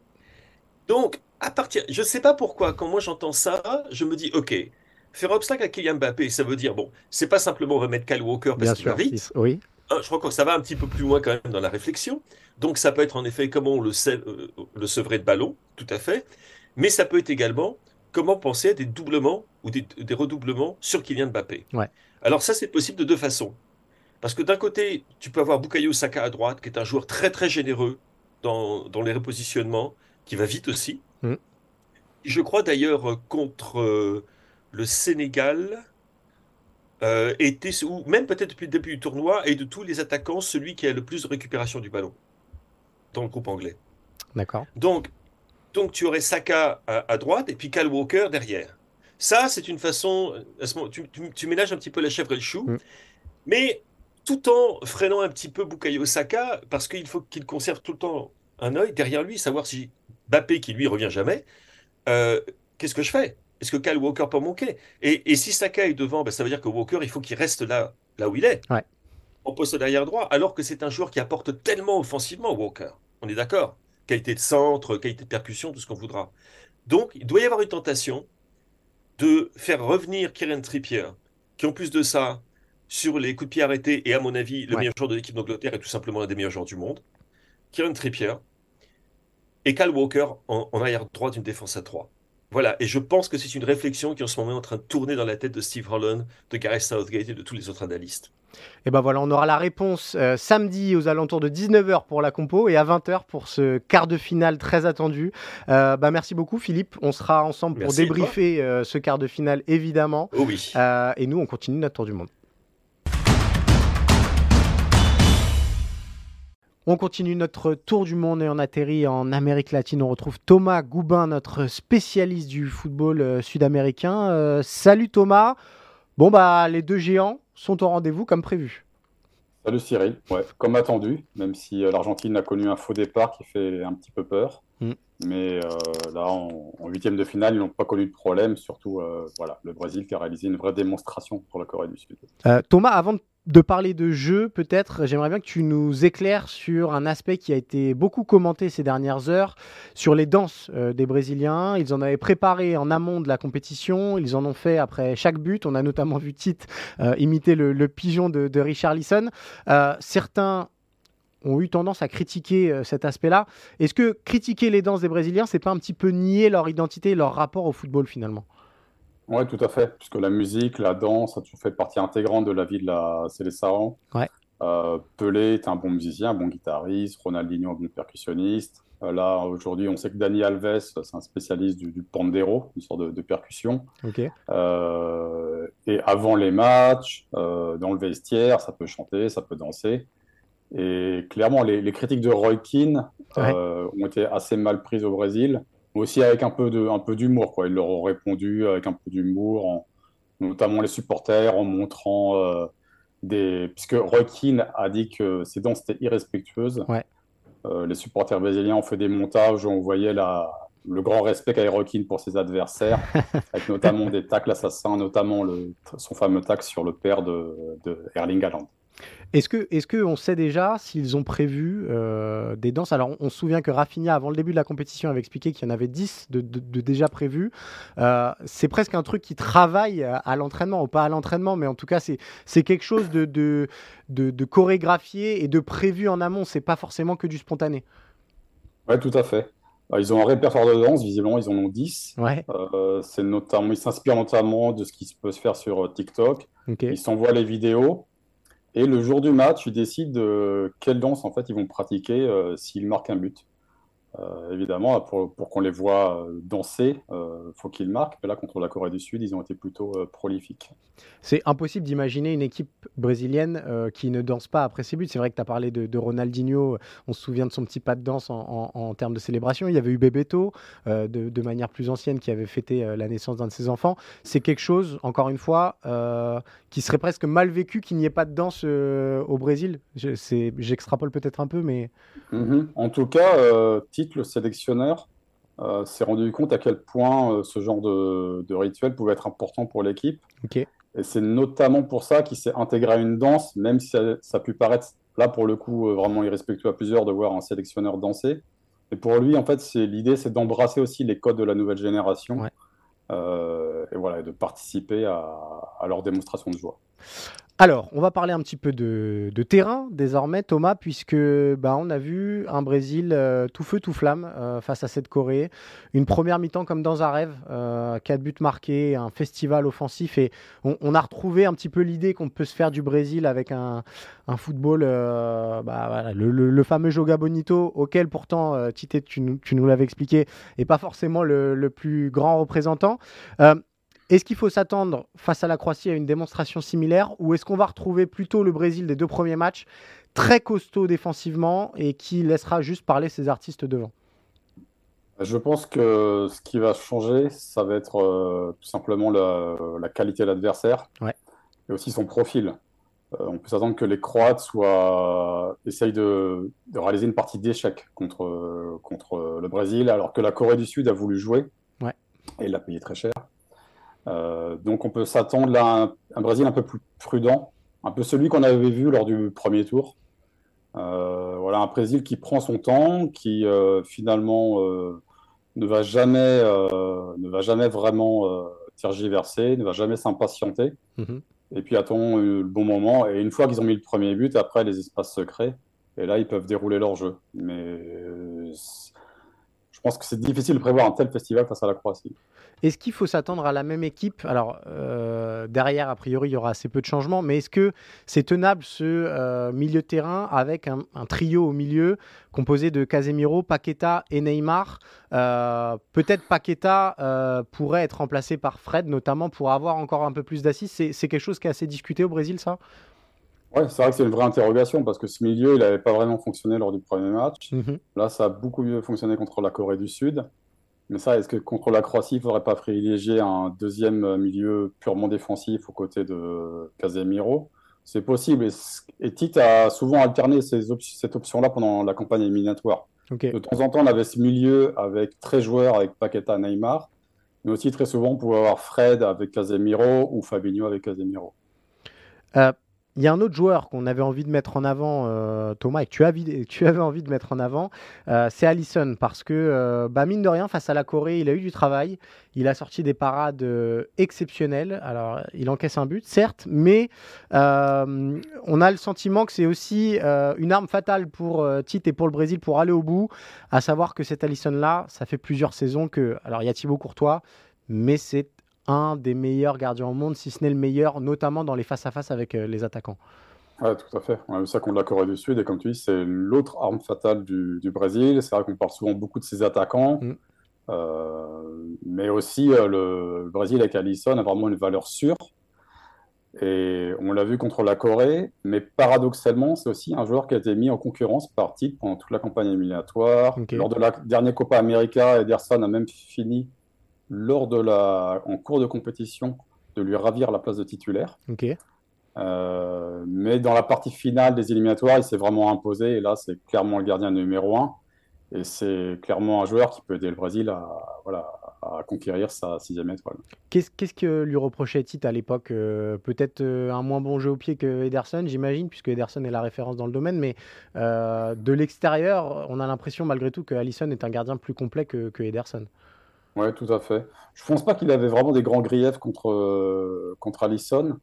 Donc, à partir, je ne sais pas pourquoi, quand moi j'entends ça, je me dis, ok, faire obstacle à Kylian Mbappé, ça veut dire, bon, c'est pas simplement remettre Kyle Walker parce qu'il va vite. Oui. Ah, je crois que ça va un petit peu plus loin quand même dans la réflexion. Donc, ça peut être en effet comment on le, euh, le sevrer de ballon, tout à fait. Mais ça peut être également comment penser à des doublements ou des, redoublements sur Kylian Mbappé. Ouais. Alors, ça, c'est possible de deux façons. Parce que d'un côté, tu peux avoir Bukayo Saka à droite, qui est un joueur très très généreux dans, les repositionnements, qui va vite aussi. Mm. Je crois d'ailleurs contre euh, le Sénégal, euh, était, ou même peut-être depuis le début du tournoi, et de tous les attaquants, celui qui a le plus de récupération du ballon dans le groupe anglais. D'accord. Donc, donc tu aurais Saka à, droite et puis Cal Walker derrière. Ça, c'est une façon. Tu, tu, ménages un petit peu la chèvre et le chou. Mm. Mais tout en freinant un petit peu Bukayo Saka, parce qu'il faut qu'il conserve tout le temps un œil derrière lui, savoir si Bappé, qui lui revient jamais, euh, qu'est-ce que je fais? Est-ce que Kyle Walker peut manquer? Et, si Saka est devant, ben, ça veut dire que Walker, il faut qu'il reste là, là où il est, en poste derrière droit, alors que c'est un joueur qui apporte tellement offensivement, Walker. On est d'accord? Qualité de centre, qualité de percussion, tout ce qu'on voudra. Donc, il doit y avoir une tentation de faire revenir Kieran Trippier, qui en plus de ça sur les coups de pied arrêtés et à mon avis le meilleur joueur de l'équipe d'Angleterre est tout simplement un des meilleurs joueurs du monde, Kieran Trippier et Cal Walker en, arrière droit d'une défense à 3. Voilà, et je pense que c'est une réflexion qui en ce moment est en train de tourner dans la tête de Steve Holland, de Gareth Southgate et de tous les autres analystes. Et ben voilà, on aura la réponse euh, samedi aux alentours de 19h pour la compo et à 20h pour ce quart de finale très attendu. Euh, bah merci beaucoup Philippe, on sera ensemble pour débriefer euh, ce quart de finale évidemment. Oh oui. et nous on continue notre tour du monde. On continue notre tour du monde et on atterrit en Amérique latine. On retrouve Thomas Goubin, notre spécialiste du football euh, sud-américain. Euh, salut Thomas. Bon bah les deux géants sont au rendez-vous comme prévu. Salut Cyril, ouais, comme attendu, même si euh, l'Argentine a connu un faux départ qui fait un petit peu peur. Mais là, en huitième de finale, ils n'ont pas connu de problème. Surtout, voilà, le Brésil qui a réalisé une vraie démonstration pour la Corée du Sud. Thomas, avant de parler de jeu, peut-être, j'aimerais bien que tu nous éclaires sur un aspect qui a été beaucoup commenté ces dernières heures, sur les danses euh, des Brésiliens. Ils en avaient préparé en amont de la compétition, ils en ont fait après chaque but. On a notamment vu Tite euh, imiter le, pigeon de, de. Euh, certains ont eu tendance à critiquer cet aspect-là. Est-ce que critiquer les danses des Brésiliens, c'est pas un petit peu nier leur identité et leur rapport au football finalement? Oui, tout à fait, puisque la musique, la danse, ça fait partie intégrante de la vie de la Célessaron. Ouais. Euh, Pelé est un bon musicien, un bon guitariste, Ronaldinho un bon percussionniste. Euh, là, aujourd'hui, on sait que Dani Alves, c'est un spécialiste du, du pandero, une sorte de, percussion. Euh, et avant les matchs, dans le vestiaire, ça peut chanter, ça peut danser. Et clairement, les, critiques de Roy Keane ont été assez mal prises au Brésil aussi avec un peu de un peu d'humour quoi. Ils leur ont répondu avec un peu d'humour notamment les supporters en montrant euh, des puisque Rokin a dit que ces danses étaient irrespectueuses. Ouais. Euh, les supporters brésiliens ont fait des montages où on voyait la le grand respect qu'a Rokin pour ses adversaires avec notamment des tacles assassins notamment le, son fameux tacle sur le père de, de Erling Haaland est-ce que, est-ce qu'on sait déjà s'ils ont prévu euh, des danses? Alors, on, se souvient que Rafinha, avant le début de la compétition, avait expliqué qu'il y en avait 10 de, déjà prévus. Euh, c'est presque un truc qui travaille à l'entraînement, ou pas à l'entraînement, mais en tout cas, c'est, c'est quelque chose de, de, de, chorégraphié et de prévu en amont. C'est pas forcément que du spontané. Oui, tout à fait. ils ont un répertoire de danse, visiblement, ils en ont 10. Ouais. c'est notamment, ils s'inspirent notamment de ce qui peut se faire sur TikTok. Ils s'envoient les vidéos. Et le jour du match, ils décident de quelle danse en fait ils vont pratiquer s'ils marquent un but. Euh, évidemment, pour, pour qu'on les voit euh, danser, il euh, faut qu'ils marquent. Mais là, contre la Corée du Sud, ils ont été plutôt prolifiques. C'est impossible d'imaginer une équipe brésilienne qui ne danse pas après ses buts. C'est vrai que tu as parlé de, Ronaldinho. On se souvient de son petit pas de danse en, en, termes de célébration. Il y avait eu Bebeto, de, de, manière plus ancienne, qui avait fêté la naissance d'un de ses enfants. C'est quelque chose, encore une fois, qui serait presque mal vécu qu'il n'y ait pas de danse au Brésil. J'extrapole peut-être un peu, mais. Mm-hmm. En tout cas, le sélectionneur, euh, s'est rendu compte à quel point euh, ce genre de, rituel pouvait être important pour l'équipe. Et c'est notamment pour ça qu'il s'est intégré à une danse, même si ça, a pu paraître, là pour le coup, euh, vraiment irrespectueux à plusieurs de voir un sélectionneur danser. Et pour lui, en fait, l'idée, c'est d'embrasser aussi les codes de la nouvelle génération. et voilà, de participer à, à leur démonstration de joie. Alors, on va parler un petit peu de, terrain désormais, Thomas, puisque bah, on a vu un Brésil euh, tout feu, tout flamme euh, face à cette Corée. Une première mi-temps comme dans un rêve, euh, quatre buts marqués, un festival offensif, et on, a retrouvé un petit peu l'idée qu'on peut se faire du Brésil avec un, football, bah, le, fameux Joga Bonito, auquel pourtant, Tite, tu, nous l'avais expliqué, n'est pas forcément le, plus grand représentant. Est-ce qu'il faut s'attendre face à la Croatie à une démonstration similaire ou est-ce qu'on va retrouver plutôt le Brésil des deux premiers matchs très costaud défensivement et qui laissera juste parler ses artistes devant? Je pense que ce qui va changer, ça va être euh, tout simplement la, qualité de l'adversaire. Et aussi son profil. Euh, on peut s'attendre que les Croates soient... essayent de, réaliser une partie d'échec contre, contre le Brésil alors que la Corée du Sud a voulu jouer. Et l'a payé très cher. Euh, donc on peut s'attendre à un, Brésil un peu plus prudent, un peu celui qu'on avait vu lors du premier tour. Euh, voilà, un Brésil qui prend son temps, qui euh, finalement ne va jamais, ne va jamais vraiment tergiverser, ne va jamais s'impatienter. Mhm. Et puis attend le bon moment. Et une fois qu'ils ont mis le premier but, après les espaces secrets, et là ils peuvent dérouler leur jeu. Mais pense que c'est difficile de prévoir un tel festival face à la Croatie. Est-ce qu'il faut s'attendre à la même équipe? Alors, euh, derrière, a priori, il y aura assez peu de changements, mais est-ce que c'est tenable ce euh, milieu de terrain avec un, trio au milieu composé de Casemiro, Paqueta et Neymar? Euh, Peut-être Paqueta pourrait être remplacé par Fred, notamment pour avoir encore un peu plus d'assises. C'est quelque chose qui est assez discuté au Brésil, ça? Ouais, c'est vrai que c'est une vraie interrogation parce que ce milieu, il n'avait pas vraiment fonctionné lors du premier match. Mhm. Là, ça a beaucoup mieux fonctionné contre la Corée du Sud. Mais ça, est-ce que contre la Croatie, il ne faudrait pas privilégier un deuxième milieu purement défensif aux côtés de Casemiro? C'est possible. Et, Tite a souvent alterné cette option-là pendant la campagne éliminatoire. De temps en temps, on avait ce milieu avec 13 joueurs, avec Paqueta, Neymar. Mais aussi très souvent, on pouvait avoir Fred avec Casemiro ou Fabinho avec Casemiro. Euh, il y a un autre joueur qu'on avait envie de mettre en avant, euh, Thomas, et que tu, avais, envie de mettre en avant, euh, c'est Allison, parce que, euh, bah, mine de rien, face à la Corée, il a eu du travail, il a sorti des parades exceptionnelles, alors il encaisse un but, certes, mais on a le sentiment que c'est aussi une arme fatale pour Tite et pour le Brésil pour aller au bout, à savoir que cet Allison-là, ça fait plusieurs saisons que, alors il y a Thibaut Courtois, mais c'est un des meilleurs gardiens au monde, si ce n'est le meilleur, notamment dans les face-à-face avec euh, les attaquants. Oui, tout à fait. On a vu ça contre la Corée du Sud, et comme tu dis, c'est l'autre arme fatale du, Brésil. C'est vrai qu'on parle souvent beaucoup de ses attaquants, mm. euh, mais aussi euh, le, Brésil avec Alisson a vraiment une valeur sûre. Et on l'a vu contre la Corée, mais paradoxalement, c'est aussi un joueur qui a été mis en concurrence par titre pendant toute la campagne éliminatoire. Lors de la dernière Copa América, Ederson a même fini lors de la, en cours de compétition, de lui ravir la place de titulaire. Euh, mais dans la partie finale des éliminatoires, il s'est vraiment imposé. Et là, c'est clairement le gardien numéro un. Et c'est clairement un joueur qui peut aider le Brésil à, voilà, à conquérir sa sixième étoile. Qu'est-ce que lui reprochait Tite à l'époque euh, Peut-être euh, un moins bon jeu au pied que Ederson, j'imagine, puisque Ederson est la référence dans le domaine. Mais de l'extérieur, on a l'impression malgré tout que Allison est un gardien plus complet que, que Ederson. Oui, tout à fait. Je pense pas qu'il avait vraiment des grands griefs contre, euh, contre Allison,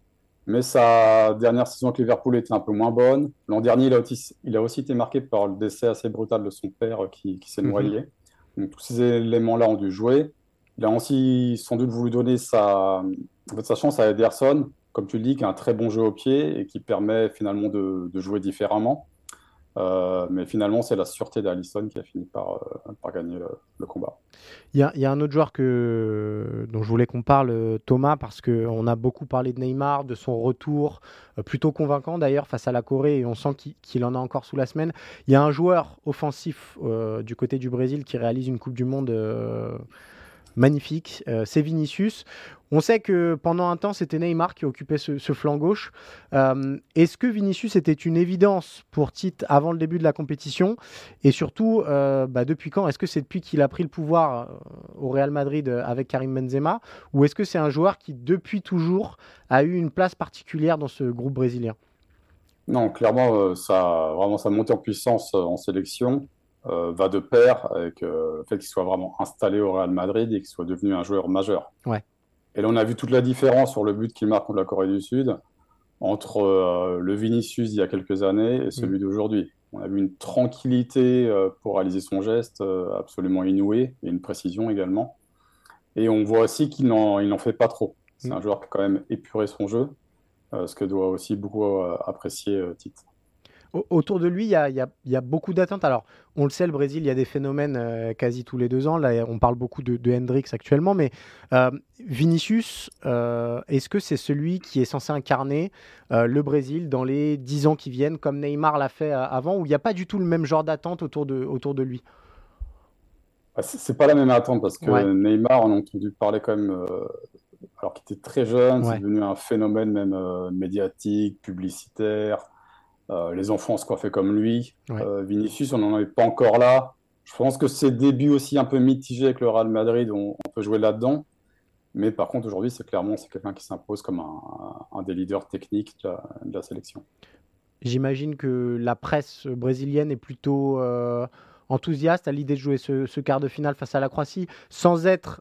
mais sa dernière saison avec Liverpool était un peu moins bonne. L'an dernier, il a, aussi, il a aussi été marqué par le décès assez brutal de son père qui, qui s'est mhm. noyé. Donc, tous ces éléments-là ont dû jouer. Il a aussi sans doute voulu donner sa, sa chance à Ederson, comme tu le dis, qui a un très bon jeu au pied et qui permet finalement de, de jouer différemment. Euh, mais finalement, c'est la sûreté d'Alisson qui a fini par, euh, gagner le, combat. Il y, a un autre joueur dont je voulais qu'on parle, Thomas, parce qu'on a beaucoup parlé de Neymar, de son retour, euh, plutôt convaincant d'ailleurs face à la Corée, et on sent qu'il en a encore sous la semaine. Il y a un joueur offensif du côté du Brésil qui réalise une Coupe du Monde magnifique, c'est Vinicius. On sait que pendant un temps, c'était Neymar qui occupait ce, flanc gauche. Euh, est-ce que Vinicius était une évidence pour Tite avant le début de la compétition? Et surtout, euh, bah, depuis quand? Est-ce que c'est depuis qu'il a pris le pouvoir euh, au Real Madrid avec Karim Benzema? Ou est-ce que c'est un joueur qui, depuis toujours, a eu une place particulière dans ce groupe brésilien? Non, clairement, ça, vraiment, sa montée en puissance en sélection va de pair avec le fait qu'il soit vraiment installé au Real Madrid et qu'il soit devenu un joueur majeur. Ouais. Et là, on a vu toute la différence sur le but qu'il marque contre la Corée du Sud entre euh, le Vinicius il y a quelques années et celui mm. d'aujourd'hui. On a vu une tranquillité euh, pour réaliser son geste euh, absolument inouïe et une précision également. Et on voit aussi qu'il n'en fait pas trop. C'est mm. un joueur qui a quand même épuré son jeu, ce que doit aussi beaucoup apprécier Tite autour de lui, il y a, beaucoup d'attentes. Alors, on le sait, le Brésil, il y a des phénomènes euh, quasi tous les deux ans. Là, on parle beaucoup de, Hendrix actuellement, mais euh, Vinicius, euh, est-ce que c'est celui qui est censé incarner le Brésil dans les dix ans qui viennent, comme Neymar l'a fait avant, où il n'y a pas du tout le même genre d'attente autour de, autour de lui? Bah, C'est pas la même attente, parce que Neymar, on a entendu parler quand même alors qu'il était très jeune, c'est devenu un phénomène même médiatique, publicitaire. Euh, les enfants se coiffaient comme lui. Euh, Vinicius, on n'en avait pas encore là. Je pense que ses débuts aussi un peu mitigés avec le Real Madrid, on, peut jouer là-dedans. Mais par contre, aujourd'hui, c'est clairement c'est quelqu'un qui s'impose comme un, des leaders techniques de la, sélection. J'imagine que la presse brésilienne est plutôt euh, enthousiaste à l'idée de jouer ce, quart de finale face à la Croatie, sans être,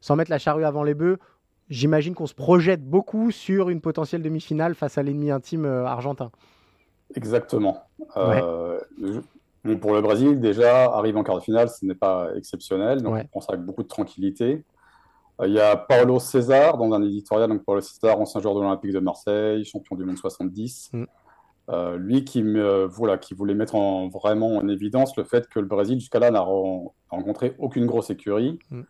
sans mettre la charrue avant les bœufs. J'imagine qu'on se projette beaucoup sur une potentielle demi-finale face à l'ennemi intime argentin. Exactement. Euh, pour le Brésil, déjà, arriver en quart de finale, ce n'est pas exceptionnel. Donc, on prend ça avec beaucoup de tranquillité. Euh, il y a Paulo César dans un éditorial. Donc, Paulo César, ancien joueur de l'Olympique de Marseille, champion du monde 70. Mm. Euh, lui qui, me, voilà, qui voulait mettre en, vraiment en évidence le fait que le Brésil, jusqu'à là, n'a rencontré aucune grosse écurie. Mm.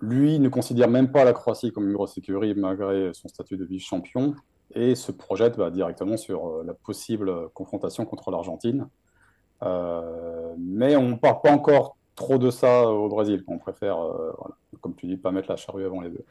Lui ne considère même pas la Croatie comme une grosse écurie malgré son statut de vice-champion et se projette bah, directement sur euh, la possible confrontation contre l'Argentine. Euh, mais on ne parle pas encore trop de ça au Brésil. On préfère, euh, comme tu dis, pas mettre la charrue avant les deux.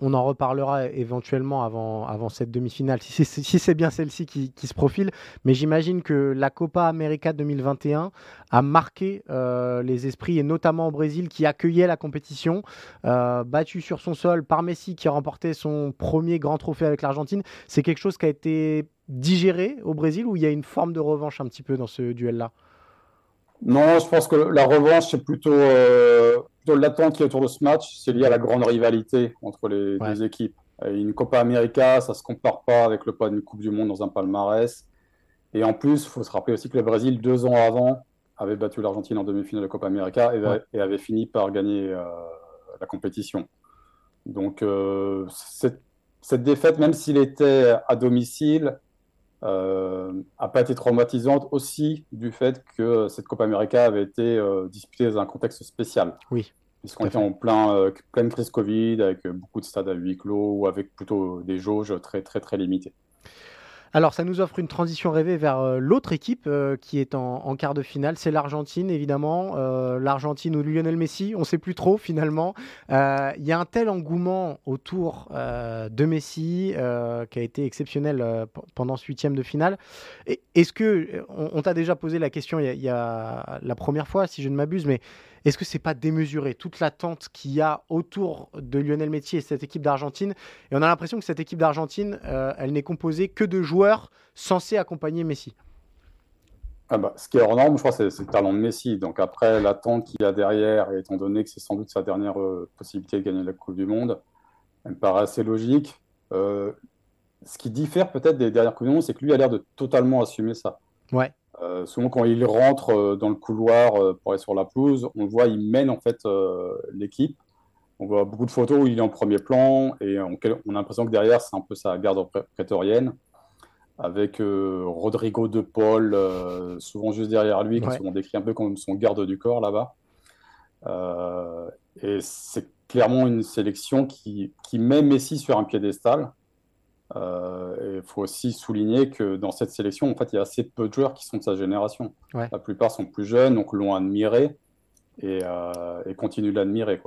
On, en reparlera éventuellement avant, avant cette demi-finale, si c'est bien celle-ci qui, se profile. Mais j'imagine que la Copa América 2021 a marqué les esprits, et notamment au Brésil, qui accueillait la compétition, battu sur son sol par Messi, qui a remporté son premier grand trophée avec l'Argentine. C'est quelque chose qui a été digéré au Brésil, ou il y a une forme de revanche un petit peu dans ce duel-là? Non, je pense que la revanche, c'est plutôt, euh, l'attente qui est autour de ce match. C'est lié à la grande rivalité entre les deux équipes. Une Copa América, ça ne se compare pas avec le poids d'une Coupe du Monde dans un palmarès. Et en plus, il faut se rappeler aussi que le Brésil, deux ans avant, avait battu l'Argentine en demi-finale de Copa América et, avait fini par gagner euh, la compétition. Donc, euh, cette, cette, défaite, même s'il était à domicile, n'a euh, pas été traumatisante aussi du fait que cette Copa América avait été euh, disputée dans un contexte spécial. Oui. Puisqu'on était en plein, euh, pleine crise Covid, avec beaucoup de stades à huis clos ou avec plutôt des jauges très, très, très limitées. Alors, ça nous offre une transition rêvée vers euh, l'autre équipe euh, qui est en, quart de finale. C'est l'Argentine, évidemment. Euh, L'Argentine ou Lionel Messi, on ne sait plus trop finalement. Il y a un tel engouement autour de Messi qui a été exceptionnel pendant ce huitième de finale. Est-ce que, on, t'a déjà posé la question il y, a, la première fois, si je ne m'abuse, mais est-ce que c'est pas démesuré toute l'attente qu'il y a autour de Lionel Messi et cette équipe d'Argentine? Et on a l'impression que cette équipe d'Argentine, euh, elle n'est composée que de joueurs censés accompagner Messi. Ah bah, ce qui est hors norme, je crois, c'est le talent de Messi. Donc après, l'attente qu'il y a derrière, étant donné que c'est sans doute sa dernière euh, possibilité de gagner la Coupe du Monde, elle me paraît assez logique. Euh, ce qui diffère peut-être des dernières Coupes du Monde, c'est que lui a l'air de totalement assumer ça. Ouais. Souvent, quand il rentre dans le couloir pour aller sur la pelouse, on le voit, il mène en fait l'équipe. On voit beaucoup de photos où il est en premier plan et on, a l'impression que derrière, c'est un peu sa garde prétorienne avec Rodrigo de Paul, souvent juste derrière lui, qui sont décrit un peu comme son garde du corps là-bas. et c'est clairement une sélection qui, qui met Messi sur un piédestal. Euh, il faut aussi souligner que dans cette sélection, en fait, il y a assez peu de joueurs qui sont de sa génération. La plupart sont plus jeunes, donc l'ont admiré et, euh, et continuent de l'admirer.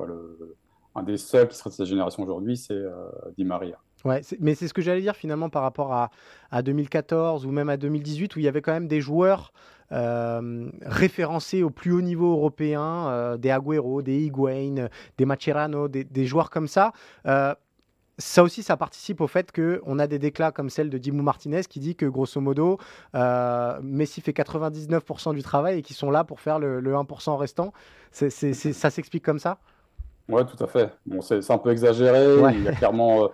un des seuls qui serait de sa génération aujourd'hui, c'est euh, Di Maria. Ouais, mais c'est ce que j'allais dire finalement par rapport à, à, 2014 ou même à 2018 où il y avait quand même des joueurs euh, référencés au plus haut niveau européen, euh, des Agüero, des Higuain, des Macherano, des, joueurs comme ça. Euh, ça aussi, ça participe au fait qu'on a des déclats comme celle de Dimou Martinez qui dit que grosso modo, Messi fait 99% du travail et qu'ils sont là pour faire le, 1% restant. ça s'explique comme ça? Ouais, tout à fait. Bon, c'est un peu exagéré. Il y a clairement.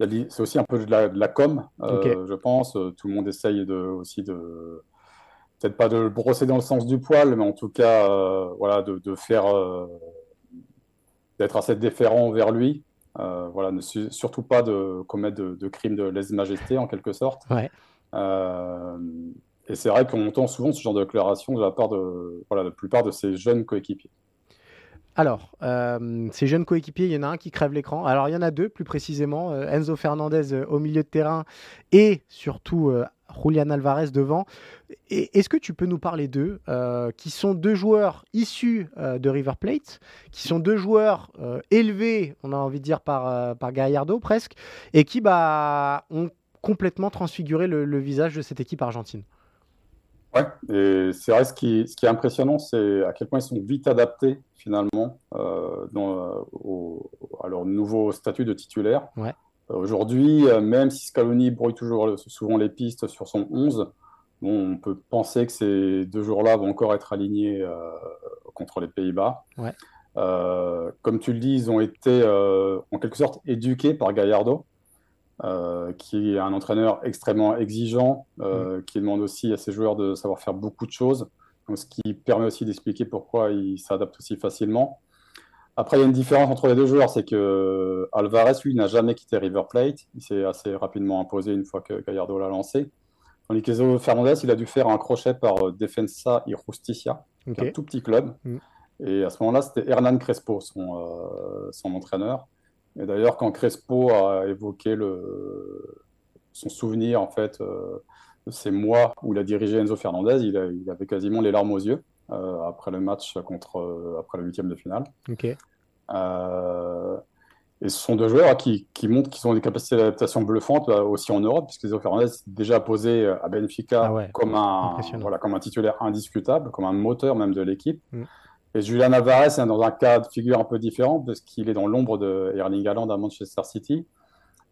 c'est aussi un peu de la, com, je pense. Tout le monde essaye de, aussi de, peut-être pas de le brosser dans le sens du poil, mais en tout cas, euh, voilà, de, faire, euh, d'être assez déférent vers lui. Euh, voilà, ne surtout pas de commettre de, crimes de lèse-majesté en quelque sorte. Ouais. et c'est vrai qu'on entend souvent ce genre de déclaration de la part de, voilà, la plupart de ces jeunes coéquipiers. Alors, ces jeunes coéquipiers, il y en a un qui crève l'écran. Alors, il y en a deux, plus précisément. Enzo Fernandez au milieu de terrain et surtout Julian Alvarez devant. Est-ce que tu peux nous parler d'eux, euh, qui sont deux joueurs issus euh, de River Plate, qui sont deux joueurs euh, élevés, on a envie de dire, par, par Gallardo presque, et qui bah, ont complètement transfiguré le, visage de cette équipe argentine? Ouais, et c'est vrai, ce qui, ce qui est impressionnant, c'est à quel point ils sont vite adaptés finalement dans, à leur nouveau statut de titulaire. Ouais. Aujourd'hui, euh, même si Scaloni brouille toujours souvent les pistes sur son 11, on peut penser que ces deux jours-là vont encore être alignés euh, contre les Pays-Bas. Euh, comme tu le dis, ils ont été en quelque sorte éduqués par Gallardo, qui est un entraîneur extrêmement exigeant, qui demande aussi à ses joueurs de savoir faire beaucoup de choses, ce qui permet aussi d'expliquer pourquoi ils s'adaptent aussi facilement. Après, il y a une différence entre les deux joueurs, c'est que Alvarez, lui, n'a jamais quitté River Plate. Il s'est assez rapidement imposé une fois que Gallardo l'a lancé. Tandis que Fernandez, il a dû faire un crochet par euh, Defensa y Justicia, un tout petit club. Mm. Et à ce moment-là, c'était Hernan Crespo, son, euh, son entraîneur. Et d'ailleurs, quand Crespo a évoqué le, son souvenir, en fait, euh, de ces mois où il a dirigé Enzo Fernandez, il, il avait quasiment les larmes aux yeux. Euh, après le match contre, euh, après le huitième de finale. Euh, et ce sont deux joueurs qui, qui montrent qu'ils ont des capacités d'adaptation bluffantes aussi en Europe, puisque Zéo Fernandez déjà posé à Benfica ah comme, un, voilà, comme un titulaire indiscutable, comme un moteur même de l'équipe. Mm. Et Julian Alvarez est dans un cas de figure un peu différent, parce qu'il est dans l'ombre de Erling Haaland à Manchester City.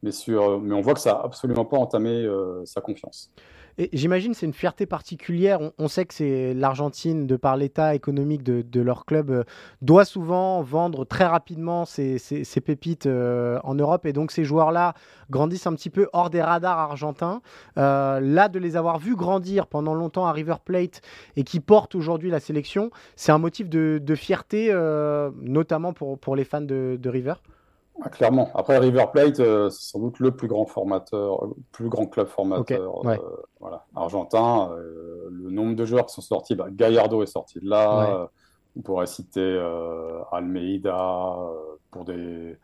Mais, sur, mais on voit que ça n'a absolument pas entamé sa confiance. Et j'imagine c'est une fierté particulière. On, sait que c'est l'Argentine, de par l'état économique de, leur club, euh, doit souvent vendre très rapidement ses, pépites euh, en Europe. Et donc ces joueurs-là grandissent un petit peu hors des radars argentins. Euh, là, de les avoir vus grandir pendant longtemps à River Plate et qui portent aujourd'hui la sélection, c'est un motif de, fierté, notamment pour, pour les fans de River? Ah, clairement. Après, River Plate, euh, c'est sans doute le plus grand formateur, le plus grand club formateur euh, voilà, argentin. Euh, le nombre de joueurs qui sont sortis, bah, Gallardo est sorti de là. on pourrait citer Almeida. pour, des,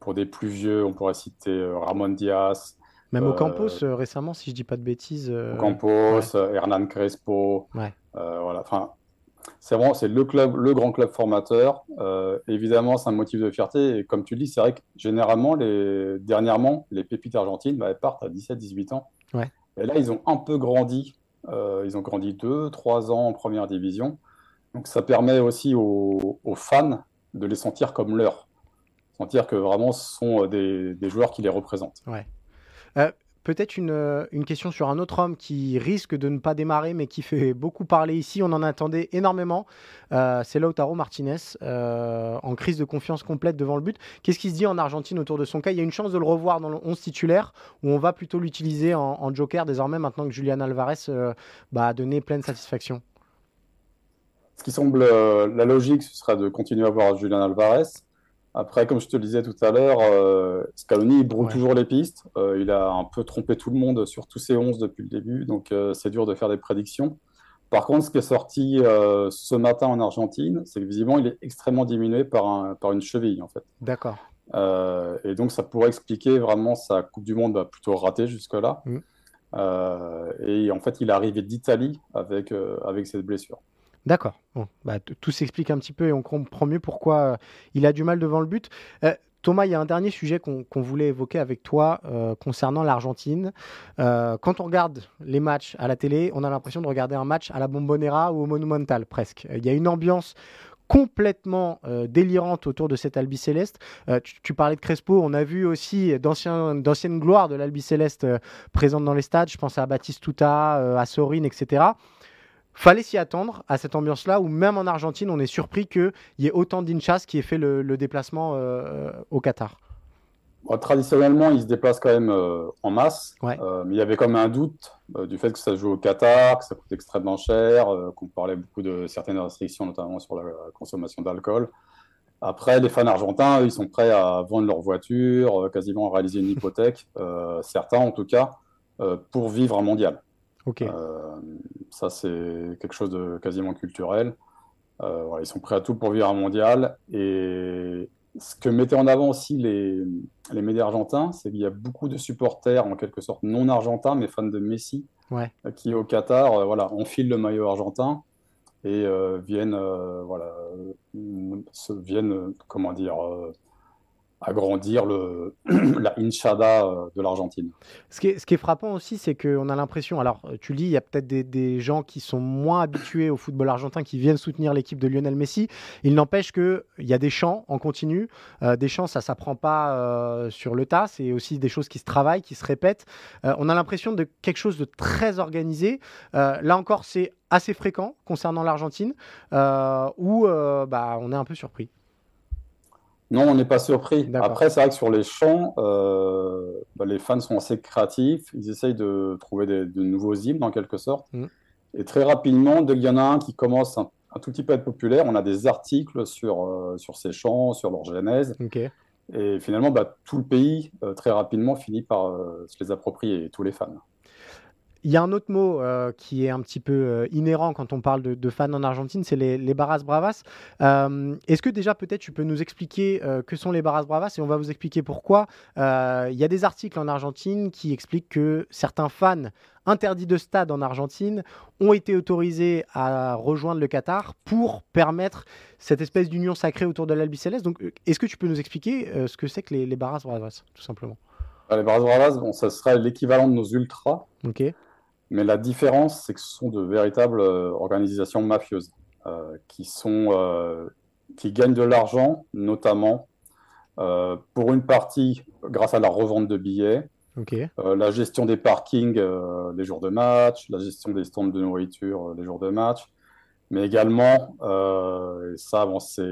pour des plus vieux, on pourrait citer Ramon Diaz. Même au Campos récemment, si je dis pas de bêtises. Campos, Hernan Crespo. voilà. Enfin, c'est vraiment c'est le club, le grand club formateur. Euh, évidemment, c'est un motif de fierté. Et comme tu le dis, c'est vrai que généralement, les, dernièrement, les pépites argentines bah, elles partent à 17-18 ans. Et là, ils ont un peu grandi. Euh, ils ont grandi 2-3 ans en première division. Donc ça permet aussi aux, fans de les sentir comme leurs. Sentir que vraiment ce sont des, des joueurs qui les représentent. Ouais peut-être une, une, question sur un autre homme qui risque de ne pas démarrer, mais qui fait beaucoup parler ici. On en attendait énormément. c'est Lautaro Martinez, en crise de confiance complète devant le but. Qu'est-ce qui se dit en Argentine autour de son cas? Il y a une chance de le revoir dans le 11 titulaire, où on va plutôt l'utiliser en, joker désormais, maintenant que Julian Alvarez bah, a donné pleine satisfaction? Ce qui semble la logique, ce sera de continuer à voir Julian Alvarez. Après, comme je te le disais tout à l'heure, euh, Scaloni, il brouille toujours les pistes. Euh, il a un peu trompé tout le monde sur tous ses 11 depuis le début, donc euh, c'est dur de faire des prédictions. Par contre, ce qui est sorti ce matin en Argentine, c'est que visiblement, il est extrêmement diminué par, un, par une cheville, en fait. D'accord. et donc, ça pourrait expliquer vraiment sa Coupe du Monde bah, plutôt ratée jusque-là. Mm. et en fait, il est arrivé d'Italie avec, avec cette blessure. D'accord. Bah, tout s'explique un petit peu et on comprend mieux pourquoi euh, il a du mal devant le but. Euh, Thomas, il y a un dernier sujet qu'on voulait évoquer avec toi euh, concernant l'Argentine. quand on regarde les matchs à la télé, on a l'impression de regarder un match à la Bombonera ou au Monumental, presque. Il y a une ambiance complètement délirante autour de cet Albi Céleste. Tu, parlais de Crespo, on a vu aussi d'anciennes gloires de l'Albi Céleste présentes dans les stades. Je pense à Baptiste Tuta, à Sorine, etc fallait s'y attendre à cette ambiance-là, où même en Argentine, on est surpris qu'il y ait autant d'Inchas qui aient fait le, déplacement euh, au Qatar. traditionnellement, ils se déplacent quand même euh, en masse, euh, mais il y avait quand même un doute du fait que ça joue au Qatar, que ça coûte extrêmement cher, qu'on parlait beaucoup de certaines restrictions, notamment sur la consommation d'alcool. Après, les fans argentins, ils sont prêts à vendre leur voiture, quasiment à réaliser une hypothèque, certains en tout cas, pour vivre un mondial. Euh, ça, c'est quelque chose de quasiment culturel. Euh, ils sont prêts à tout pour vivre un mondial. Et ce que mettaient en avant aussi les, les médias argentins, c'est qu'il y a beaucoup de supporters, en quelque sorte non argentins, mais fans de Messi, qui au Qatar euh, voilà, enfilent le maillot argentin et viennent, voilà, viennent, comment dire, agrandir le, la inchada euh, de l'Argentine. Ce qui, est, frappant aussi, c'est qu'on a l'impression, alors tu le dis, il y a peut-être des, gens qui sont moins habitués au football argentin qui viennent soutenir l'équipe de Lionel Messi. Il n'empêche qu'il y a des chants en continu. Euh, des chants, ça ne s'apprend pas euh, sur le tas, c'est aussi des choses qui se travaillent, qui se répètent. on a l'impression de quelque chose de très organisé. là encore, c'est assez fréquent concernant l'Argentine, où bah, on est un peu surpris. Non, on n'est pas surpris. Après, c'est vrai que sur les chants, euh, bah, les fans sont assez créatifs. Ils essayent de trouver de nouveaux hymnes, en quelque sorte. Mm. Et très rapidement, dès qu'il y en a un qui commence un, tout petit peu à être populaire, on a des articles sur, euh, sur ces chants, sur leur genèse. Et finalement, bah, tout le pays, euh, très rapidement, finit par se les approprier, tous les fans. Il y a un autre mot euh, qui est un petit peu euh, inhérent quand on parle de, fans en Argentine, c'est les, les, barras bravas. Euh, est-ce que déjà peut-être tu peux nous expliquer que sont les barras bravas et on va vous expliquer pourquoi. Il y a des articles en Argentine qui expliquent que certains fans interdits de stade en Argentine ont été autorisés à rejoindre le Qatar pour permettre cette espèce d'union sacrée autour de l'Albiceleste. Donc est-ce que tu peux nous expliquer ce que c'est que les, les barras bravas, tout simplement? Les barras bravas, bon, ça serait l'équivalent de nos ultras. Ok. Mais la différence, c'est que ce sont de véritables euh, organisations mafieuses euh, qui, sont, euh, qui gagnent de l'argent, notamment pour une partie grâce à la revente de billets, la gestion des parkings les jours de match, la gestion des stands de nourriture les jours de match, mais également, ça, bon, c'est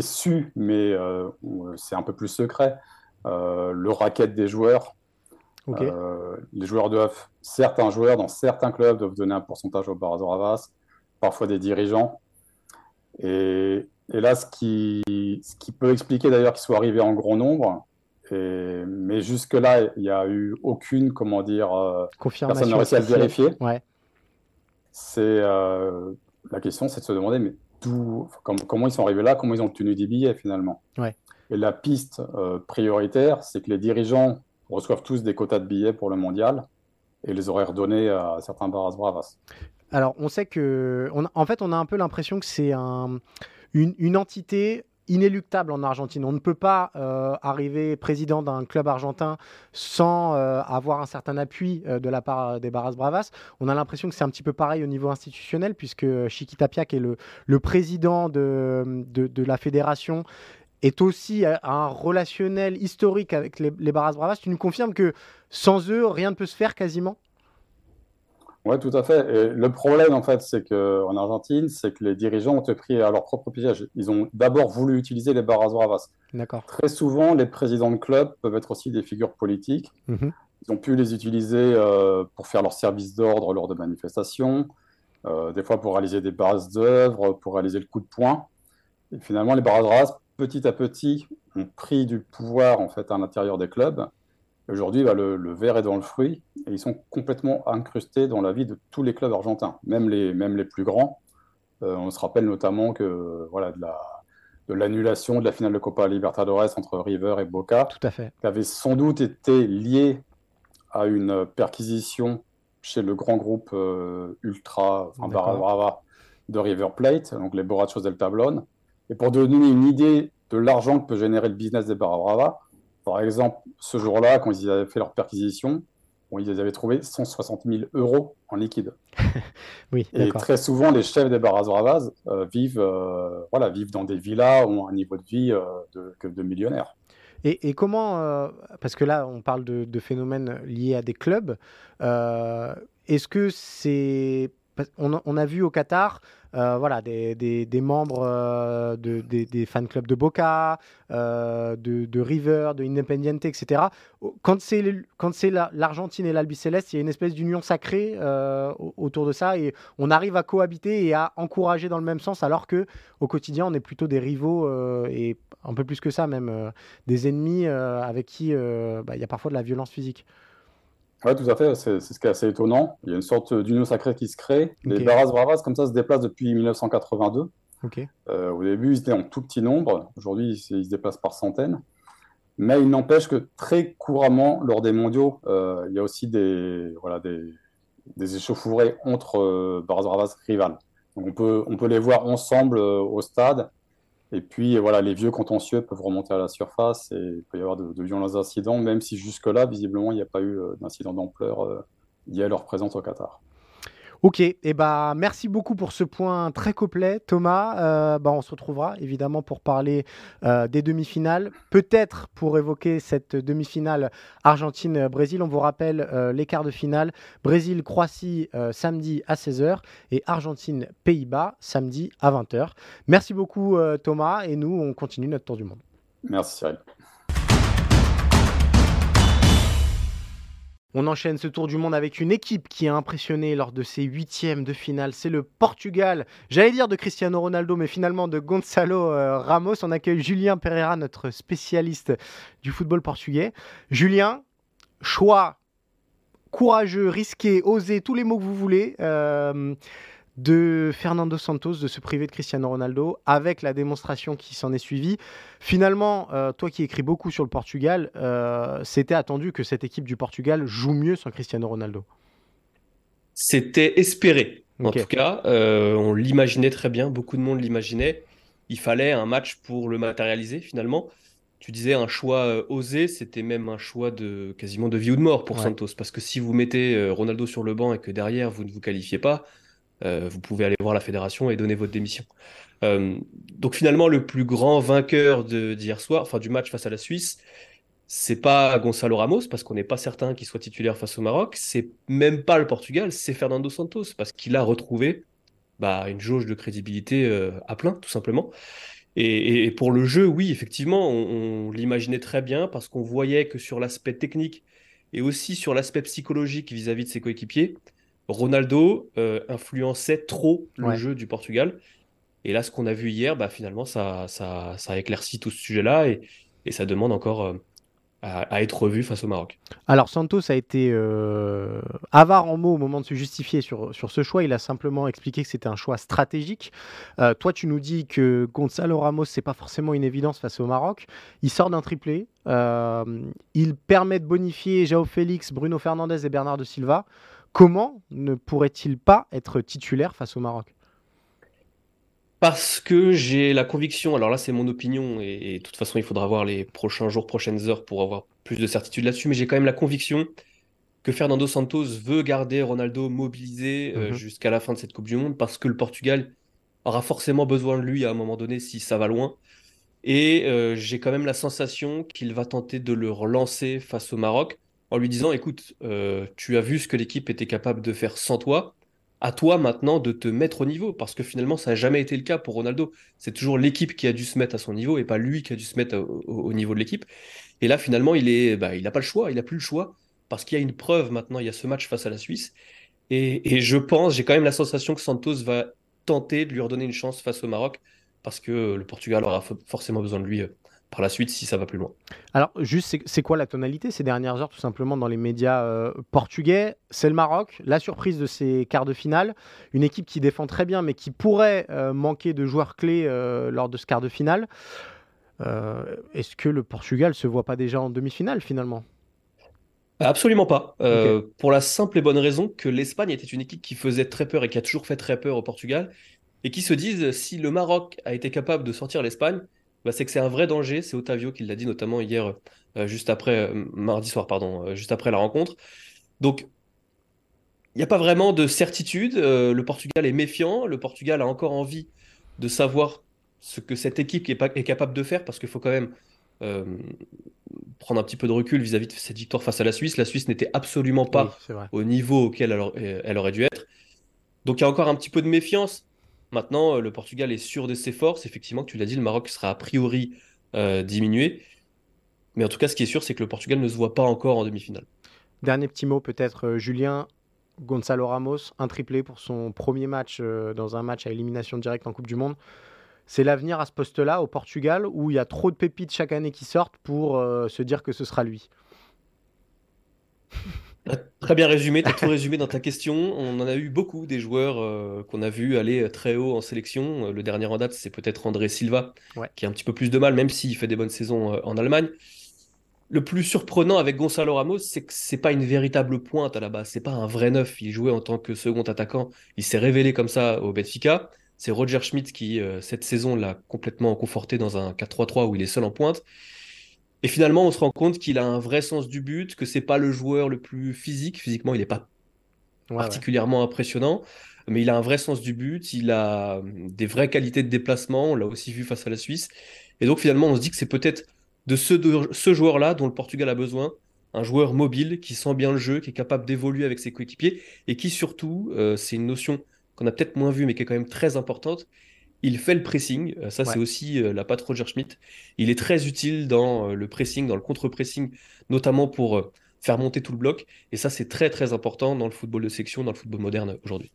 su, mais c'est un peu plus secret, le racket des joueurs euh, les joueurs doivent, certains joueurs dans certains clubs doivent donner un pourcentage au Barazoravas, parfois des dirigeants. Et, là, ce qui, ce qui peut expliquer d'ailleurs qu'ils soient arrivés en grand nombre, et, mais jusque-là, il n'y a eu aucune, comment dire, euh, personne n'a réussi à le vérifier. Ouais. C'est, euh, la question, c'est de se demander, mais d'où, comment ils sont arrivés là, comment ils ont obtenu des billets finalement. Ouais. Et la piste prioritaire, c'est que les dirigeants reçoivent tous des quotas de billets pour le mondial et les auraient redonnés à certains Barras Bravas. Alors, on sait que. en fait, on a un peu l'impression que c'est un, une, entité inéluctable en Argentine. On ne peut pas euh, arriver président d'un club argentin sans euh, avoir un certain appui euh, de la part des Barras Bravas. On a l'impression que c'est un petit peu pareil au niveau institutionnel, puisque Chiquita Piac est le, président de, de, de, la fédération est aussi un relationnel historique avec les, les Barras Bravas. Tu nous confirmes que sans eux, rien ne peut se faire quasiment? Oui, tout à fait. le problème, en fait, c'est qu'en Argentine, c'est que les dirigeants ont pris à leur propre piège. Ils ont d'abord voulu utiliser les barras bravas. D'accord. Très souvent, les présidents de clubs peuvent être aussi des figures politiques. Mhm. Ils ont pu les utiliser euh, pour faire leur service d'ordre lors de manifestations, euh, des fois pour réaliser des bases d'œuvres, pour réaliser le coup de poing. Et finalement, les barras bravas, petit à petit, ont pris du pouvoir en fait à l'intérieur des clubs Aujourd'hui, bah, le, verre est dans le fruit et ils sont complètement incrustés dans la vie de tous les clubs argentins, même les, même les plus grands. Euh, on se rappelle notamment que voilà, de l'annulation de, la finale de Copa Libertadores entre River et Boca, Tout à fait. qui avait sans doute été liée à une perquisition chez le grand groupe euh, ultra, enfin, Brava de River Plate, donc les Borrachos del Tablón. Et pour donner une idée de l'argent que peut générer le business des Barra Brava, par exemple, ce jour-là, quand ils avaient fait leur perquisition, ils avaient trouvé 160 000 euros en liquide. oui, et très souvent, les chefs des Barras Bravas euh, vivent, euh, voilà, vivent dans des villas ou ont un niveau de vie euh, de, de, millionnaires. Et, comment, parce que là, on parle de, de, phénomènes liés à des clubs, est-ce que c'est on, a vu au Qatar euh, voilà, des, membres euh, de, des, fan clubs de Boca, euh, de, River, de Independiente, etc. Quand c'est l'Argentine et l'Albiceleste, il y a une espèce d'union sacrée autour de ça et on arrive à cohabiter et à encourager dans le même sens alors que au quotidien on est plutôt des rivaux et un peu plus que ça même des ennemis avec qui bah, il y a parfois de la violence physique. Oui, tout à fait. C'est ce qui est assez étonnant. Il y a une sorte d'union sacrée qui se crée. Les Barras Bravas, comme ça, se déplacent depuis 1982. Euh, au début, ils étaient en tout petit nombre. Aujourd'hui, ils se déplacent par centaines. Mais il n'empêche que très couramment, lors des mondiaux, euh, il y a aussi des, voilà, des, des échauffourées entre euh, Barras Bravas rivales. Donc on peut, on peut les voir ensemble au stade et puis voilà, les vieux contentieux peuvent remonter à la surface et il peut y avoir de, violents incidents, même si jusque-là, visiblement, il n'y a pas eu euh, d'incident d'ampleur euh, lié à leur présence au Qatar. Ok, eh bah, merci beaucoup pour ce point très complet, Thomas. Euh, bah, on se retrouvera évidemment pour parler des demi-finales, peut-être pour évoquer cette demi-finale Argentine-Brésil. On vous rappelle les quarts de finale Brésil-Croatie samedi à 16h et Argentine-Pays-Bas samedi à 20h. Merci beaucoup, Thomas, et nous, on continue notre tour du monde. Merci, Cyril. On enchaîne ce tour du monde avec une équipe qui a impressionné lors de ses huitièmes de finale. C'est le Portugal. J'allais dire de Cristiano Ronaldo, mais finalement de Gonzalo euh, Ramos. On accueille Julien Pereira, notre spécialiste du football portugais. Julien, choix courageux, risqué, osé, tous les mots que vous voulez. Euh, de Fernando Santos de se priver de Cristiano Ronaldo avec la démonstration qui s'en est suivie. Finalement, euh, toi qui écris beaucoup sur le Portugal, euh, c'était attendu que cette équipe du Portugal joue mieux sans Cristiano Ronaldo. C'était espéré. En tout cas, euh, on l'imaginait très bien, beaucoup de monde l'imaginait. Il fallait un match pour le matérialiser finalement. Tu disais un choix osé, c'était même un choix de quasiment de vie ou de mort pour Santos. Parce que si vous mettez Ronaldo sur le banc et que derrière vous ne vous qualifiez pas, vous pouvez aller voir la fédération et donner votre démission. Euh, donc finalement, le plus grand vainqueur d'hier soir, enfin du match face à la Suisse, c'est pas Gonzalo Ramos parce qu'on n'est pas certain qu'il soit titulaire face au Maroc. C'est même pas le Portugal, c'est Fernando Santos parce qu'il a retrouvé bah, une jauge de crédibilité euh, à plein, tout simplement. Et, pour le jeu, oui, effectivement, on, l'imaginait très bien parce qu'on voyait que sur l'aspect technique et aussi sur l'aspect psychologique vis à -vis de ses coéquipiers, Ronaldo euh, influençait trop le jeu du Portugal. Et là, ce qu'on a vu hier, bah, finalement, ça, ça, ça éclaircit tout ce sujet-là et, et, ça demande encore euh, à, être revu face au Maroc. Alors, Santos a été euh, avare en mots au moment de se justifier sur, sur ce choix. Il a simplement expliqué que c'était un choix stratégique. toi, tu nous dis que Gonzalo Ramos, c'est pas forcément une évidence face au Maroc. Il sort d'un triplé. il permet de bonifier Jao Félix, Bruno Fernandez et Bernard de Silva. Comment ne pourrait-il pas être titulaire face au Maroc? Parce que j'ai la conviction, alors là c'est mon opinion, et, de toute façon il faudra voir les prochains jours, prochaines heures pour avoir plus de certitude là-dessus, mais j'ai quand même la conviction que Fernando Santos veut garder Ronaldo mobilisé euh, mhm. jusqu'à la fin de cette Coupe du Monde parce que le Portugal aura forcément besoin de lui à un moment donné si ça va loin. Et euh, j'ai quand même la sensation qu'il va tenter de le relancer face au Maroc en lui disant écoute, euh, tu as vu ce que l'équipe était capable de faire sans toi. À toi maintenant de te mettre au niveau, parce que finalement, ça n'a jamais été le cas pour Ronaldo. C'est toujours l'équipe qui a dû se mettre à son niveau et pas lui qui a dû se mettre au, niveau de l'équipe. Et là, finalement, il est, bah, il n'a pas le choix, il n'a plus le choix, parce qu'il y a une preuve maintenant, il y a ce match face à la Suisse. Et, et je pense, j'ai quand même la sensation que Santos va tenter de lui redonner une chance face au Maroc, parce que le Portugal aura forcément besoin de lui euh, par la suite si ça va plus loin. Alors, juste, c'est quoi la tonalité ces dernières heures, tout simplement, dans les médias euh, portugais? C'est le Maroc, la surprise de ces quarts de finale, une équipe qui défend très bien, mais qui pourrait euh, manquer de joueurs clés lors de ce quart de finale. Est-ce que le Portugal se voit pas déjà en demi-finale finalement? Absolument pas. Pour la simple et bonne raison que l'Espagne était une équipe qui faisait très peur et qui a toujours fait très peur au Portugal et qui se disent si le Maroc a été capable de sortir l'Espagne, bah, c'est que c'est un vrai danger. C'est Otavio qui l'a dit notamment hier, euh, juste après, euh, mardi soir, pardon, euh, juste après la rencontre. Donc, il n'y a pas vraiment de certitude. le Portugal est méfiant. Le Portugal a encore envie de savoir ce que cette équipe est, est capable de faire parce qu'il faut quand même prendre un petit peu de recul vis-à-vis de cette victoire face à la Suisse. La Suisse n'était absolument pas au niveau auquel elle aurait dû être. Donc il y a encore un petit peu de méfiance. Maintenant, euh, le Portugal est sûr de ses forces. Effectivement, tu l'as dit, le Maroc sera a priori euh, diminué. Mais en tout cas, ce qui est sûr, c'est que le Portugal ne se voit pas encore en demi-finale. Dernier petit mot, peut-être, euh, Julien. Gonzalo Ramos, un triplé pour son premier match dans un match à élimination directe en Coupe du Monde. C'est l'avenir à ce poste-là au Portugal où il y a trop de pépites chaque année qui sortent pour se dire que ce sera lui? Très bien résumé, tu as tout résumé dans ta question. On en a eu beaucoup des joueurs euh, qu'on a vu aller très haut en sélection. Euh, le dernier en date, c'est peut-être André Silva, qui a un petit peu plus de mal, même s'il fait des bonnes saisons euh, en Allemagne. Le plus surprenant avec Gonzalo Ramos, c'est que c'est pas une véritable pointe à la base. C'est pas un vrai neuf. Il jouait en tant que second attaquant. Il s'est révélé comme ça au Benfica. C'est Roger Schmidt qui, cette saison, l'a complètement conforté dans un 4-3-3 où il est seul en pointe. Et finalement, on se rend compte qu'il a un vrai sens du but, que c'est pas le joueur le plus physique. Physiquement, il n'est pas particulièrement impressionnant, mais il a un vrai sens du but. Il a des vraies qualités de déplacement. On l'a aussi vu face à la Suisse. Et donc, finalement, on se dit que c'est peut-être de ce, ce joueur-là dont le Portugal a besoin. Un joueur mobile qui sent bien le jeu, qui est capable d'évoluer avec ses coéquipiers et qui surtout, euh, c'est une notion qu'on a peut-être moins vue mais qui est quand même très importante, il fait le pressing, euh, ça c'est aussi euh, la patte Roger Schmidt. Il est très utile dans euh, le pressing, dans le contre-pressing, notamment pour faire monter tout le bloc. Et ça c'est très très important dans le football de section, dans le football moderne aujourd'hui.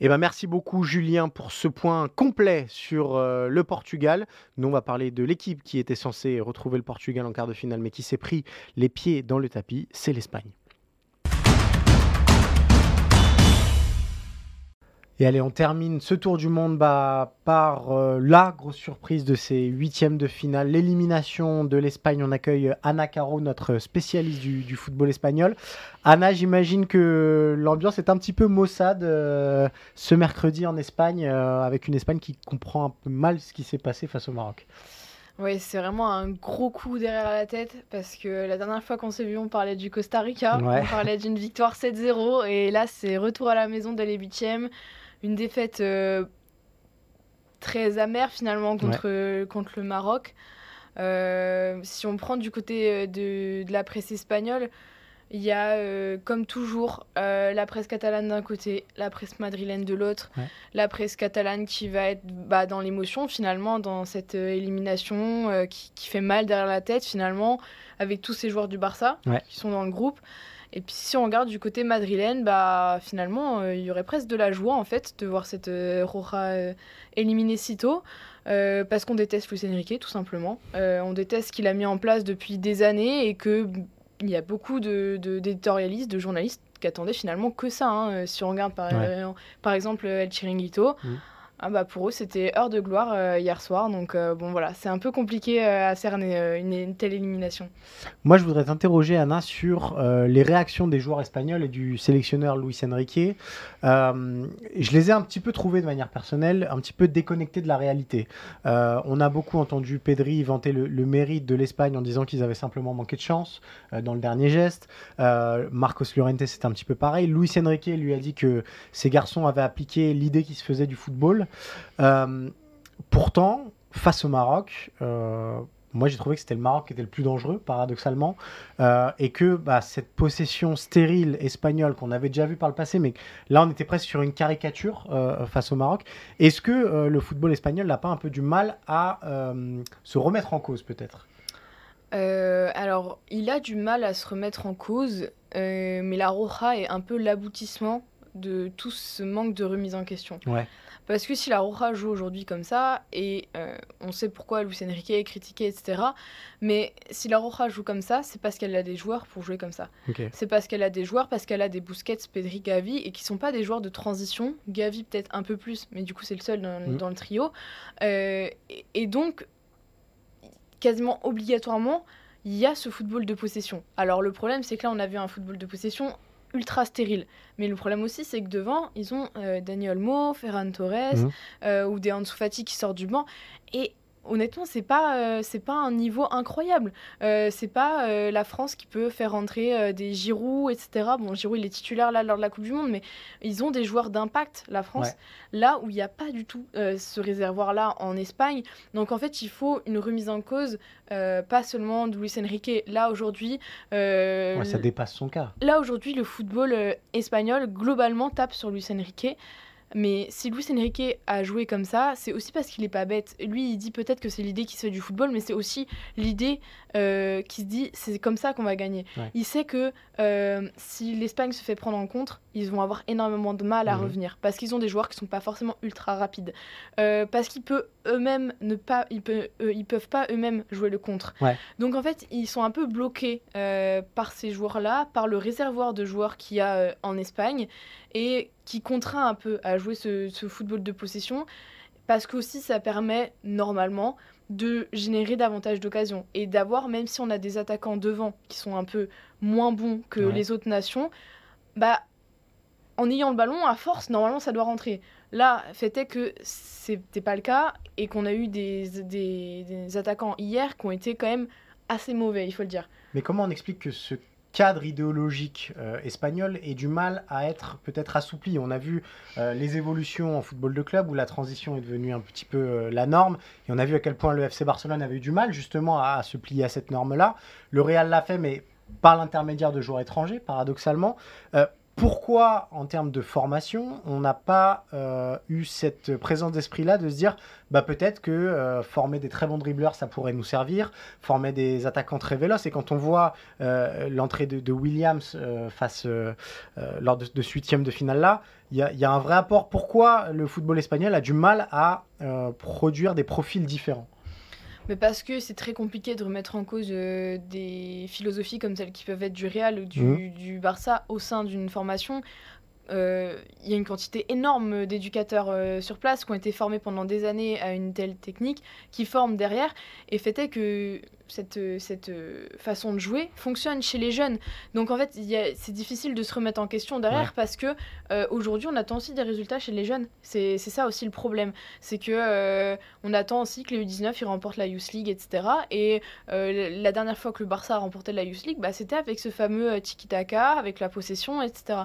Eh ben merci beaucoup Julien pour ce point complet sur le Portugal. Nous on va parler de l'équipe qui était censée retrouver le Portugal en quart de finale mais qui s'est pris les pieds dans le tapis, c'est l'Espagne. Et allez, on termine ce tour du monde bah, par euh, la grosse surprise de ces huitièmes de finale, l'élimination de l'Espagne. On accueille Anna Caro, notre spécialiste du, football espagnol. Anna, j'imagine que l'ambiance est un petit peu maussade euh, ce mercredi en Espagne, euh, avec une Espagne qui comprend un peu mal ce qui s'est passé face au Maroc. Oui, c'est vraiment un gros coup derrière la tête parce que la dernière fois qu'on s'est vu, on parlait du Costa Rica, on parlait d'une victoire 7-0 et là c'est retour à la maison dès les huitièmes une défaite euh, très amère finalement contre, contre le Maroc. Euh, si on prend du côté euh, de, de la presse espagnole, il y a, comme toujours, la presse catalane d'un côté, la presse madrilène de l'autre. La presse catalane qui va être bah, dans l'émotion, finalement, dans cette élimination qui, qui, fait mal derrière la tête, finalement, avec tous ces joueurs du Barça qui sont dans le groupe. Et puis si on regarde du côté madrilène, bah finalement euh, il y aurait presque de la joie en fait de voir cette euh, Roja euh, éliminée si tôt. parce qu'on déteste Luis Enrique tout simplement. on déteste ce qu'il a mis en place depuis des années et que il y a beaucoup de, d'éditorialistes, de, journalistes qui attendaient finalement que ça. Hein. Si on regarde par, par exemple El Chiringuito, mmh. Ah bah pour eux, c'était heure de gloire euh, hier soir. Donc euh, bon voilà, c'est un peu compliqué euh, à cerner une, telle élimination. Moi, je voudrais t'interroger, Anna, sur les réactions des joueurs espagnols et du sélectionneur Luis Enrique. je les ai un petit peu trouvés de manière personnelle, un petit peu déconnectés de la réalité. on a beaucoup entendu Pedri vanter le, mérite de l'Espagne en disant qu'ils avaient simplement manqué de chance dans le dernier geste. Marcos Llorente, c'était un petit peu pareil. Luis Enrique lui a dit que ces garçons avaient appliqué l'idée qui se faisait du football. Euh, pourtant, face au Maroc, moi j'ai trouvé que c'était le Maroc qui était le plus dangereux, paradoxalement, euh, et que bah, cette possession stérile espagnole qu'on avait déjà vue par le passé, mais là on était presque sur une caricature euh, face au Maroc. Est-ce que euh, le football espagnol n'a pas un peu du mal à se remettre en cause peut-être? Alors, il a du mal à se remettre en cause, mais la Roja est un peu l'aboutissement de tout ce manque de remise en question. Ouais. Parce que si la Roja joue aujourd'hui comme ça, et euh, on sait pourquoi Luis Enrique est critiqué, etc. Mais si la Roja joue comme ça, c'est parce qu'elle a des joueurs pour jouer comme ça. C'est parce qu'elle a des joueurs, parce qu'elle a des Busquets, Pedri, Gavi, et qui sont pas des joueurs de transition. Gavi peut-être un peu plus, mais du coup c'est le seul dans, mm. le trio. Euh, et, donc, quasiment obligatoirement, il y a ce football de possession. Alors le problème, c'est que là, on a vu un football de possession ultra stérile. Mais le problème aussi, c'est que devant, ils ont euh, Daniel Mo, Ferran Torres mhm. euh, ou des Ansu Fati qui sortent du banc. Et honnêtement, c'est pas euh, c'est pas un niveau incroyable. Euh, c'est pas euh, la France qui peut faire rentrer des Giroud, etc. Bon, Giroud il est titulaire là lors de la Coupe du Monde, mais ils ont des joueurs d'impact. La France, là où il n'y a pas du tout ce réservoir là en Espagne. Donc en fait, il faut une remise en cause, pas seulement de Luis Enrique. Là aujourd'hui, ça dépasse son cas. Là aujourd'hui, le football espagnol globalement tape sur Luis Enrique. Mais si Luis Enrique a joué comme ça, c'est aussi parce qu'il n'est pas bête. Lui, il dit peut-être que c'est l'idée qui se fait du football, mais c'est aussi l'idée euh, qui se dit c'est comme ça qu'on va gagner. Il sait que euh, si l'Espagne se fait prendre en compte, ils vont avoir énormément de mal à mhm. revenir parce qu'ils ont des joueurs qui sont pas forcément ultra rapides, euh, parce qu'ils peuvent eux-mêmes ne pas, ils, peuvent, ils peuvent pas eux-mêmes jouer le contre. Donc en fait, ils sont un peu bloqués par ces joueurs-là, par le réservoir de joueurs qu'il y a en Espagne et qui contraint un peu à jouer ce, football de possession parce que aussi ça permet normalement de générer davantage d'occasions et d'avoir, même si on a des attaquants devant qui sont un peu moins bons que les autres nations, bah en ayant le ballon, à force, normalement ça doit rentrer. Là, fait est que c'était pas le cas et qu'on a eu des, des, attaquants hier qui ont été quand même assez mauvais, il faut le dire. Mais comment on explique que ce cadre idéologique euh, espagnol ait du mal à être peut-être assoupli. On a vu euh, les évolutions en football de club où la transition est devenue un petit peu euh, la norme et on a vu à quel point le FC Barcelone avait eu du mal justement à, se plier à cette norme-là. Le Real l'a fait mais par l'intermédiaire de joueurs étrangers, paradoxalement pourquoi, en termes de formation, on n'a pas euh, eu cette présence d'esprit-là de se dire, bah peut-être que euh, former des très bons dribbleurs, ça pourrait nous servir, former des attaquants très véloces. Et quand on voit euh, l'entrée de, Williams face lors de, ce huitième de finale là, il y, a un vrai apport. Pourquoi le football espagnol a du mal à produire des profils différents? Mais parce que c'est très compliqué de remettre en cause euh, des philosophies comme celles qui peuvent être du Real ou du, mmh. du Barça au sein d'une formation. Euh, il y a une quantité énorme d'éducateurs euh, sur place qui ont été formés pendant des années à une telle technique, qui forment derrière, et fait que cette, cette façon de jouer fonctionne chez les jeunes. Donc en fait, c'est difficile de se remettre en question derrière parce que euh, aujourd'hui, on attend aussi des résultats chez les jeunes. C'est ça aussi le problème. C'est que on attend aussi que les U19 ils remportent la Youth League, etc. Et la dernière fois que le Barça a remporté la Youth League, bah, c'était avec ce fameux tiki-taka, avec la possession, etc.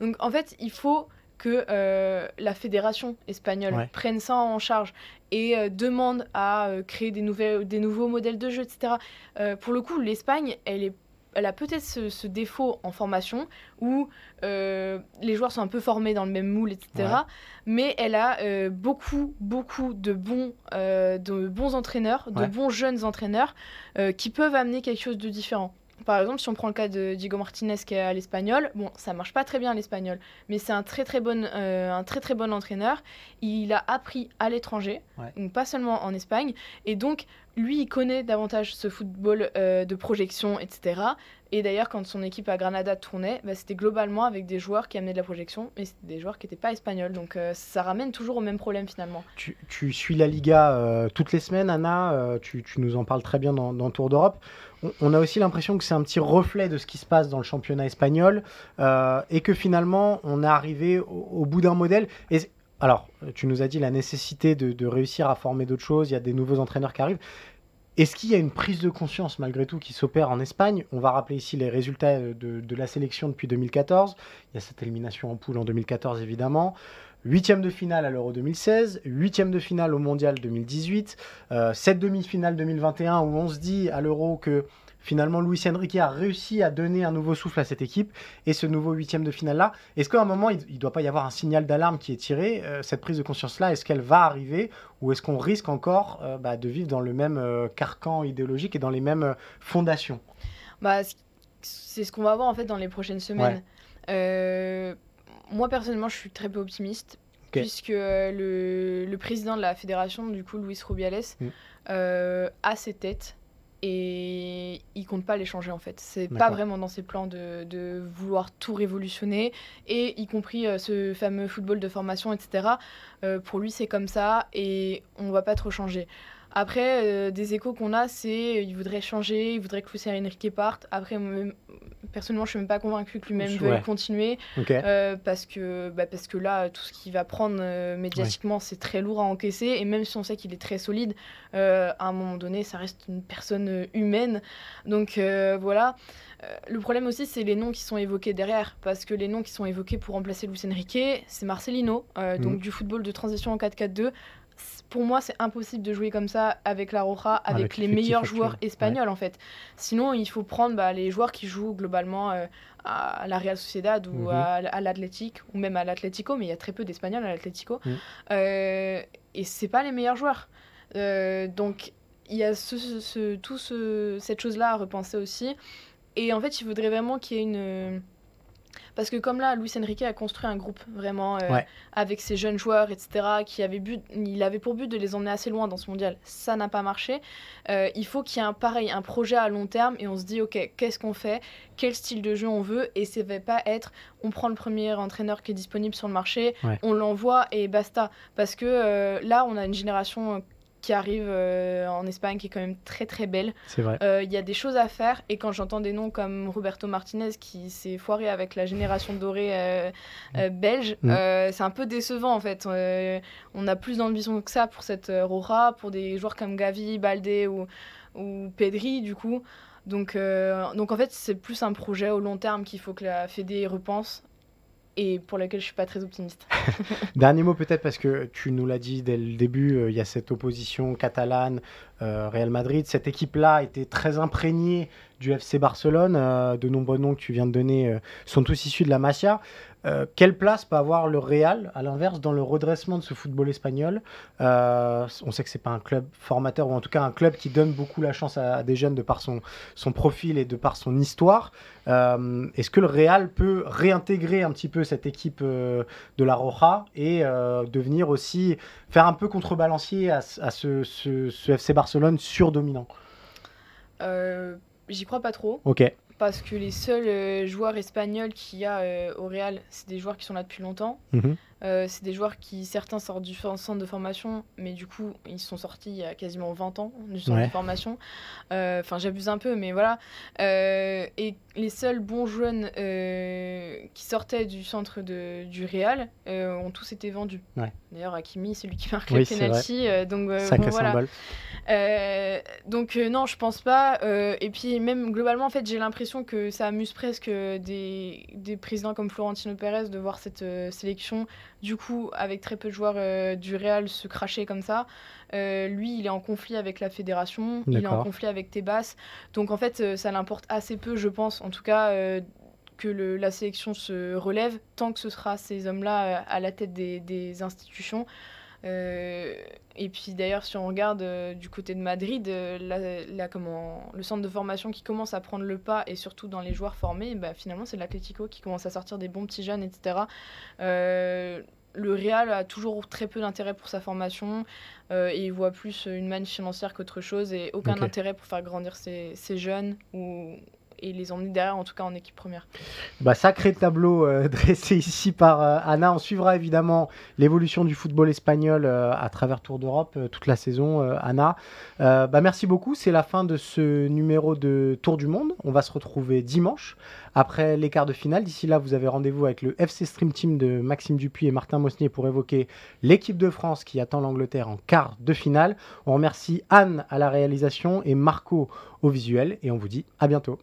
Donc en fait, il faut que euh, la fédération espagnole prenne ça en charge et euh, demande à euh, créer des, nouvelles, des nouveaux modèles de jeu, etc. pour le coup, l'Espagne, elle, est, elle a peut-être ce, défaut en formation où les joueurs sont un peu formés dans le même moule, etc. Mais elle a beaucoup, beaucoup de bons, de bons entraîneurs, de bons jeunes entraîneurs qui peuvent amener quelque chose de différent. Par exemple, si on prend le cas de Diego Martinez qui est à l'espagnol, bon, ça marche pas très bien l'espagnol, mais c'est un très très bon, euh, un très très bon entraîneur. Il a appris à l'étranger, donc pas seulement en Espagne, et donc lui, il connaît davantage ce football euh, de projection, etc. Et d'ailleurs, quand son équipe à Granada tournait, bah, c'était globalement avec des joueurs qui amenaient de la projection, mais des joueurs qui n'étaient pas espagnols. Donc euh, ça ramène toujours au même problème finalement. Tu, suis la Liga toutes les semaines, Anna. Tu, nous en parles très bien dans, dans Tour d'Europe on a aussi l'impression que c'est un petit reflet de ce qui se passe dans le championnat espagnol euh, et que finalement on est arrivé au, bout d'un modèle. Alors, tu nous as dit la nécessité de, réussir à former d'autres choses, il y a des nouveaux entraîneurs qui arrivent. Est-ce qu'il y a une prise de conscience malgré tout qui s'opère en Espagne? On va rappeler ici les résultats de, de, la sélection depuis 2014. Il y a cette élimination en poule en 2014 évidemment. Huitième de finale à l'Euro 2016, huitième de finale au Mondial 2018, euh, cette demi-finale 2021 où on se dit à l'Euro que finalement Luis Enrique a réussi à donner un nouveau souffle à cette équipe et ce nouveau huitième de finale là. Est-ce qu'à un moment il ne doit pas y avoir un signal d'alarme qui est tiré euh, Cette prise de conscience là, est-ce qu'elle va arriver ou est-ce qu'on risque encore euh, bah, de vivre dans le même carcan idéologique et dans les mêmes fondations? Bah, c'est ce qu'on va voir en fait dans les prochaines semaines moi personnellement, je suis très peu optimiste. Puisque le, le, président de la fédération, du coup, Luis Rubiales, mm. euh, a ses têtes et il compte pas les changer en fait. C'est pas vraiment dans ses plans de, de, vouloir tout révolutionner et y compris euh, ce fameux football de formation, etc. Euh, pour lui, c'est comme ça et on va pas trop changer. Après, euh, des échos qu'on a, c'est il voudrait changer, il voudrait que Luis Enrique parte. Après, personnellement, je suis même pas convaincu que lui-même veuille continuer euh, parce que bah, parce que là, tout ce qu'il va prendre euh, médiatiquement, c'est très lourd à encaisser. Et même si on sait qu'il est très solide, à un moment donné, ça reste une personne humaine. Donc voilà. le problème aussi, c'est les noms qui sont évoqués derrière, parce que les noms qui sont évoqués pour remplacer Luis Enrique, c'est Marcelino, donc mhm. du football de transition en 4-4-2 pour moi, c'est impossible de jouer comme ça avec la Roja, avec, les meilleurs joueurs espagnols en fait. Sinon, il faut prendre bah, les joueurs qui jouent globalement euh, à la Real Sociedad ou mhm. à, l'Athletic ou même à l'Atlético, mais il y a très peu d'Espagnols à l'Atlético. Mhm. Euh, et c'est pas les meilleurs joueurs. Euh, donc, il y a ce, tout ce, cette chose-là à repenser aussi. Et en fait, il faudrait vraiment qu'il y ait une parce que comme là, Luis Enrique a construit un groupe vraiment euh, avec ses jeunes joueurs, etc., qui avait but, il avait pour but de les emmener assez loin dans ce mondial. Ça n'a pas marché. Euh, il faut qu'il y ait un pareil, un projet à long terme et on se dit, ok, qu'est-ce qu'on fait? Quel style de jeu on veut? Et ça ne va pas être, on prend le premier entraîneur qui est disponible sur le marché, on l'envoie et basta. Parce que euh, là, on a une génération qui arrive euh, en Espagne qui est quand même très très belle. C'est vrai. Euh, il y a des choses à faire et quand j'entends des noms comme Roberto Martinez qui s'est foiré avec la génération dorée euh, mm. belge, mm. c'est un peu décevant en fait. on a plus d'ambition que ça pour cette Rora, pour des joueurs comme Gavi, Balde ou, ou Pedri du coup. Donc, donc en fait, c'est plus un projet au long terme qu'il faut que la Fédé repense et pour laquelle je suis pas très optimiste. Dernier mot peut-être parce que tu nous l'as dit dès le début, euh, il y a cette opposition catalane euh, Real Madrid. Cette équipe-là était très imprégnée du FC Barcelone. Euh, de nombreux noms que tu viens de donner sont tous issus de la Masia. Euh, quelle place peut avoir le Real, à l'inverse, dans le redressement de ce football espagnol euh, On sait que c'est pas un club formateur, ou en tout cas un club qui donne beaucoup la chance à, des jeunes de par son, profil et de par son histoire. Euh, est-ce que le Real peut réintégrer un petit peu cette équipe de la Roja et devenir aussi, faire un peu contrebalancier à, ce, ce, FC Barcelone surdominant? J'y crois pas trop. Ok parce que les seuls euh, joueurs espagnols qu'il y a euh, au Real, c'est des joueurs qui sont là depuis longtemps. Mhm. Euh, c'est des joueurs qui, certains sortent du centre de formation, mais du coup, ils sont sortis il y a quasiment 20 ans du centre de formation. Enfin, j'abuse un peu, mais voilà. et les seuls bons jeunes qui sortaient du centre de, du Real ont tous été vendus. D'ailleurs, Hakimi, c'est lui qui marque le penalty. donc, bon, voilà. donc, non, je pense pas. et puis, même globalement, en fait, j'ai l'impression que ça amuse presque des, des présidents comme Florentino Pérez de voir cette euh, sélection, du coup, avec très peu de joueurs euh, du Real se cracher comme ça. Euh, lui, il est en conflit avec la fédération, il est en conflit avec Tebas. Donc, en fait, ça l'importe assez peu, je pense, en tout cas, que le, la sélection se relève, tant que ce sera ces hommes-là à la tête des, des institutions. Euh, et puis d'ailleurs, si on regarde euh, du côté de Madrid, euh, la, comment, le centre de formation qui commence à prendre le pas, et surtout dans les joueurs formés, bah, finalement c'est l'Atlético qui commence à sortir des bons petits jeunes, etc. le Real a toujours très peu d'intérêt pour sa formation et il voit plus une manne financière qu'autre chose et aucun intérêt pour faire grandir ses, ses jeunes ou, et les emmener derrière, en tout cas en équipe première. Bah, sacré tableau euh, dressé ici par euh, Anna. On suivra évidemment l'évolution du football espagnol euh, à travers Tour d'Europe toute la saison, Anna. bah, merci beaucoup. C'est la fin de ce numéro de Tour du Monde. On va se retrouver dimanche après les quarts de finale. D'ici là, vous avez rendez-vous avec le FC Stream Team de Maxime Dupuis et Martin Mosnier pour évoquer l'équipe de France qui attend l'Angleterre en quart de finale. On remercie Anne à la réalisation et Marco au visuel et on vous dit à bientôt.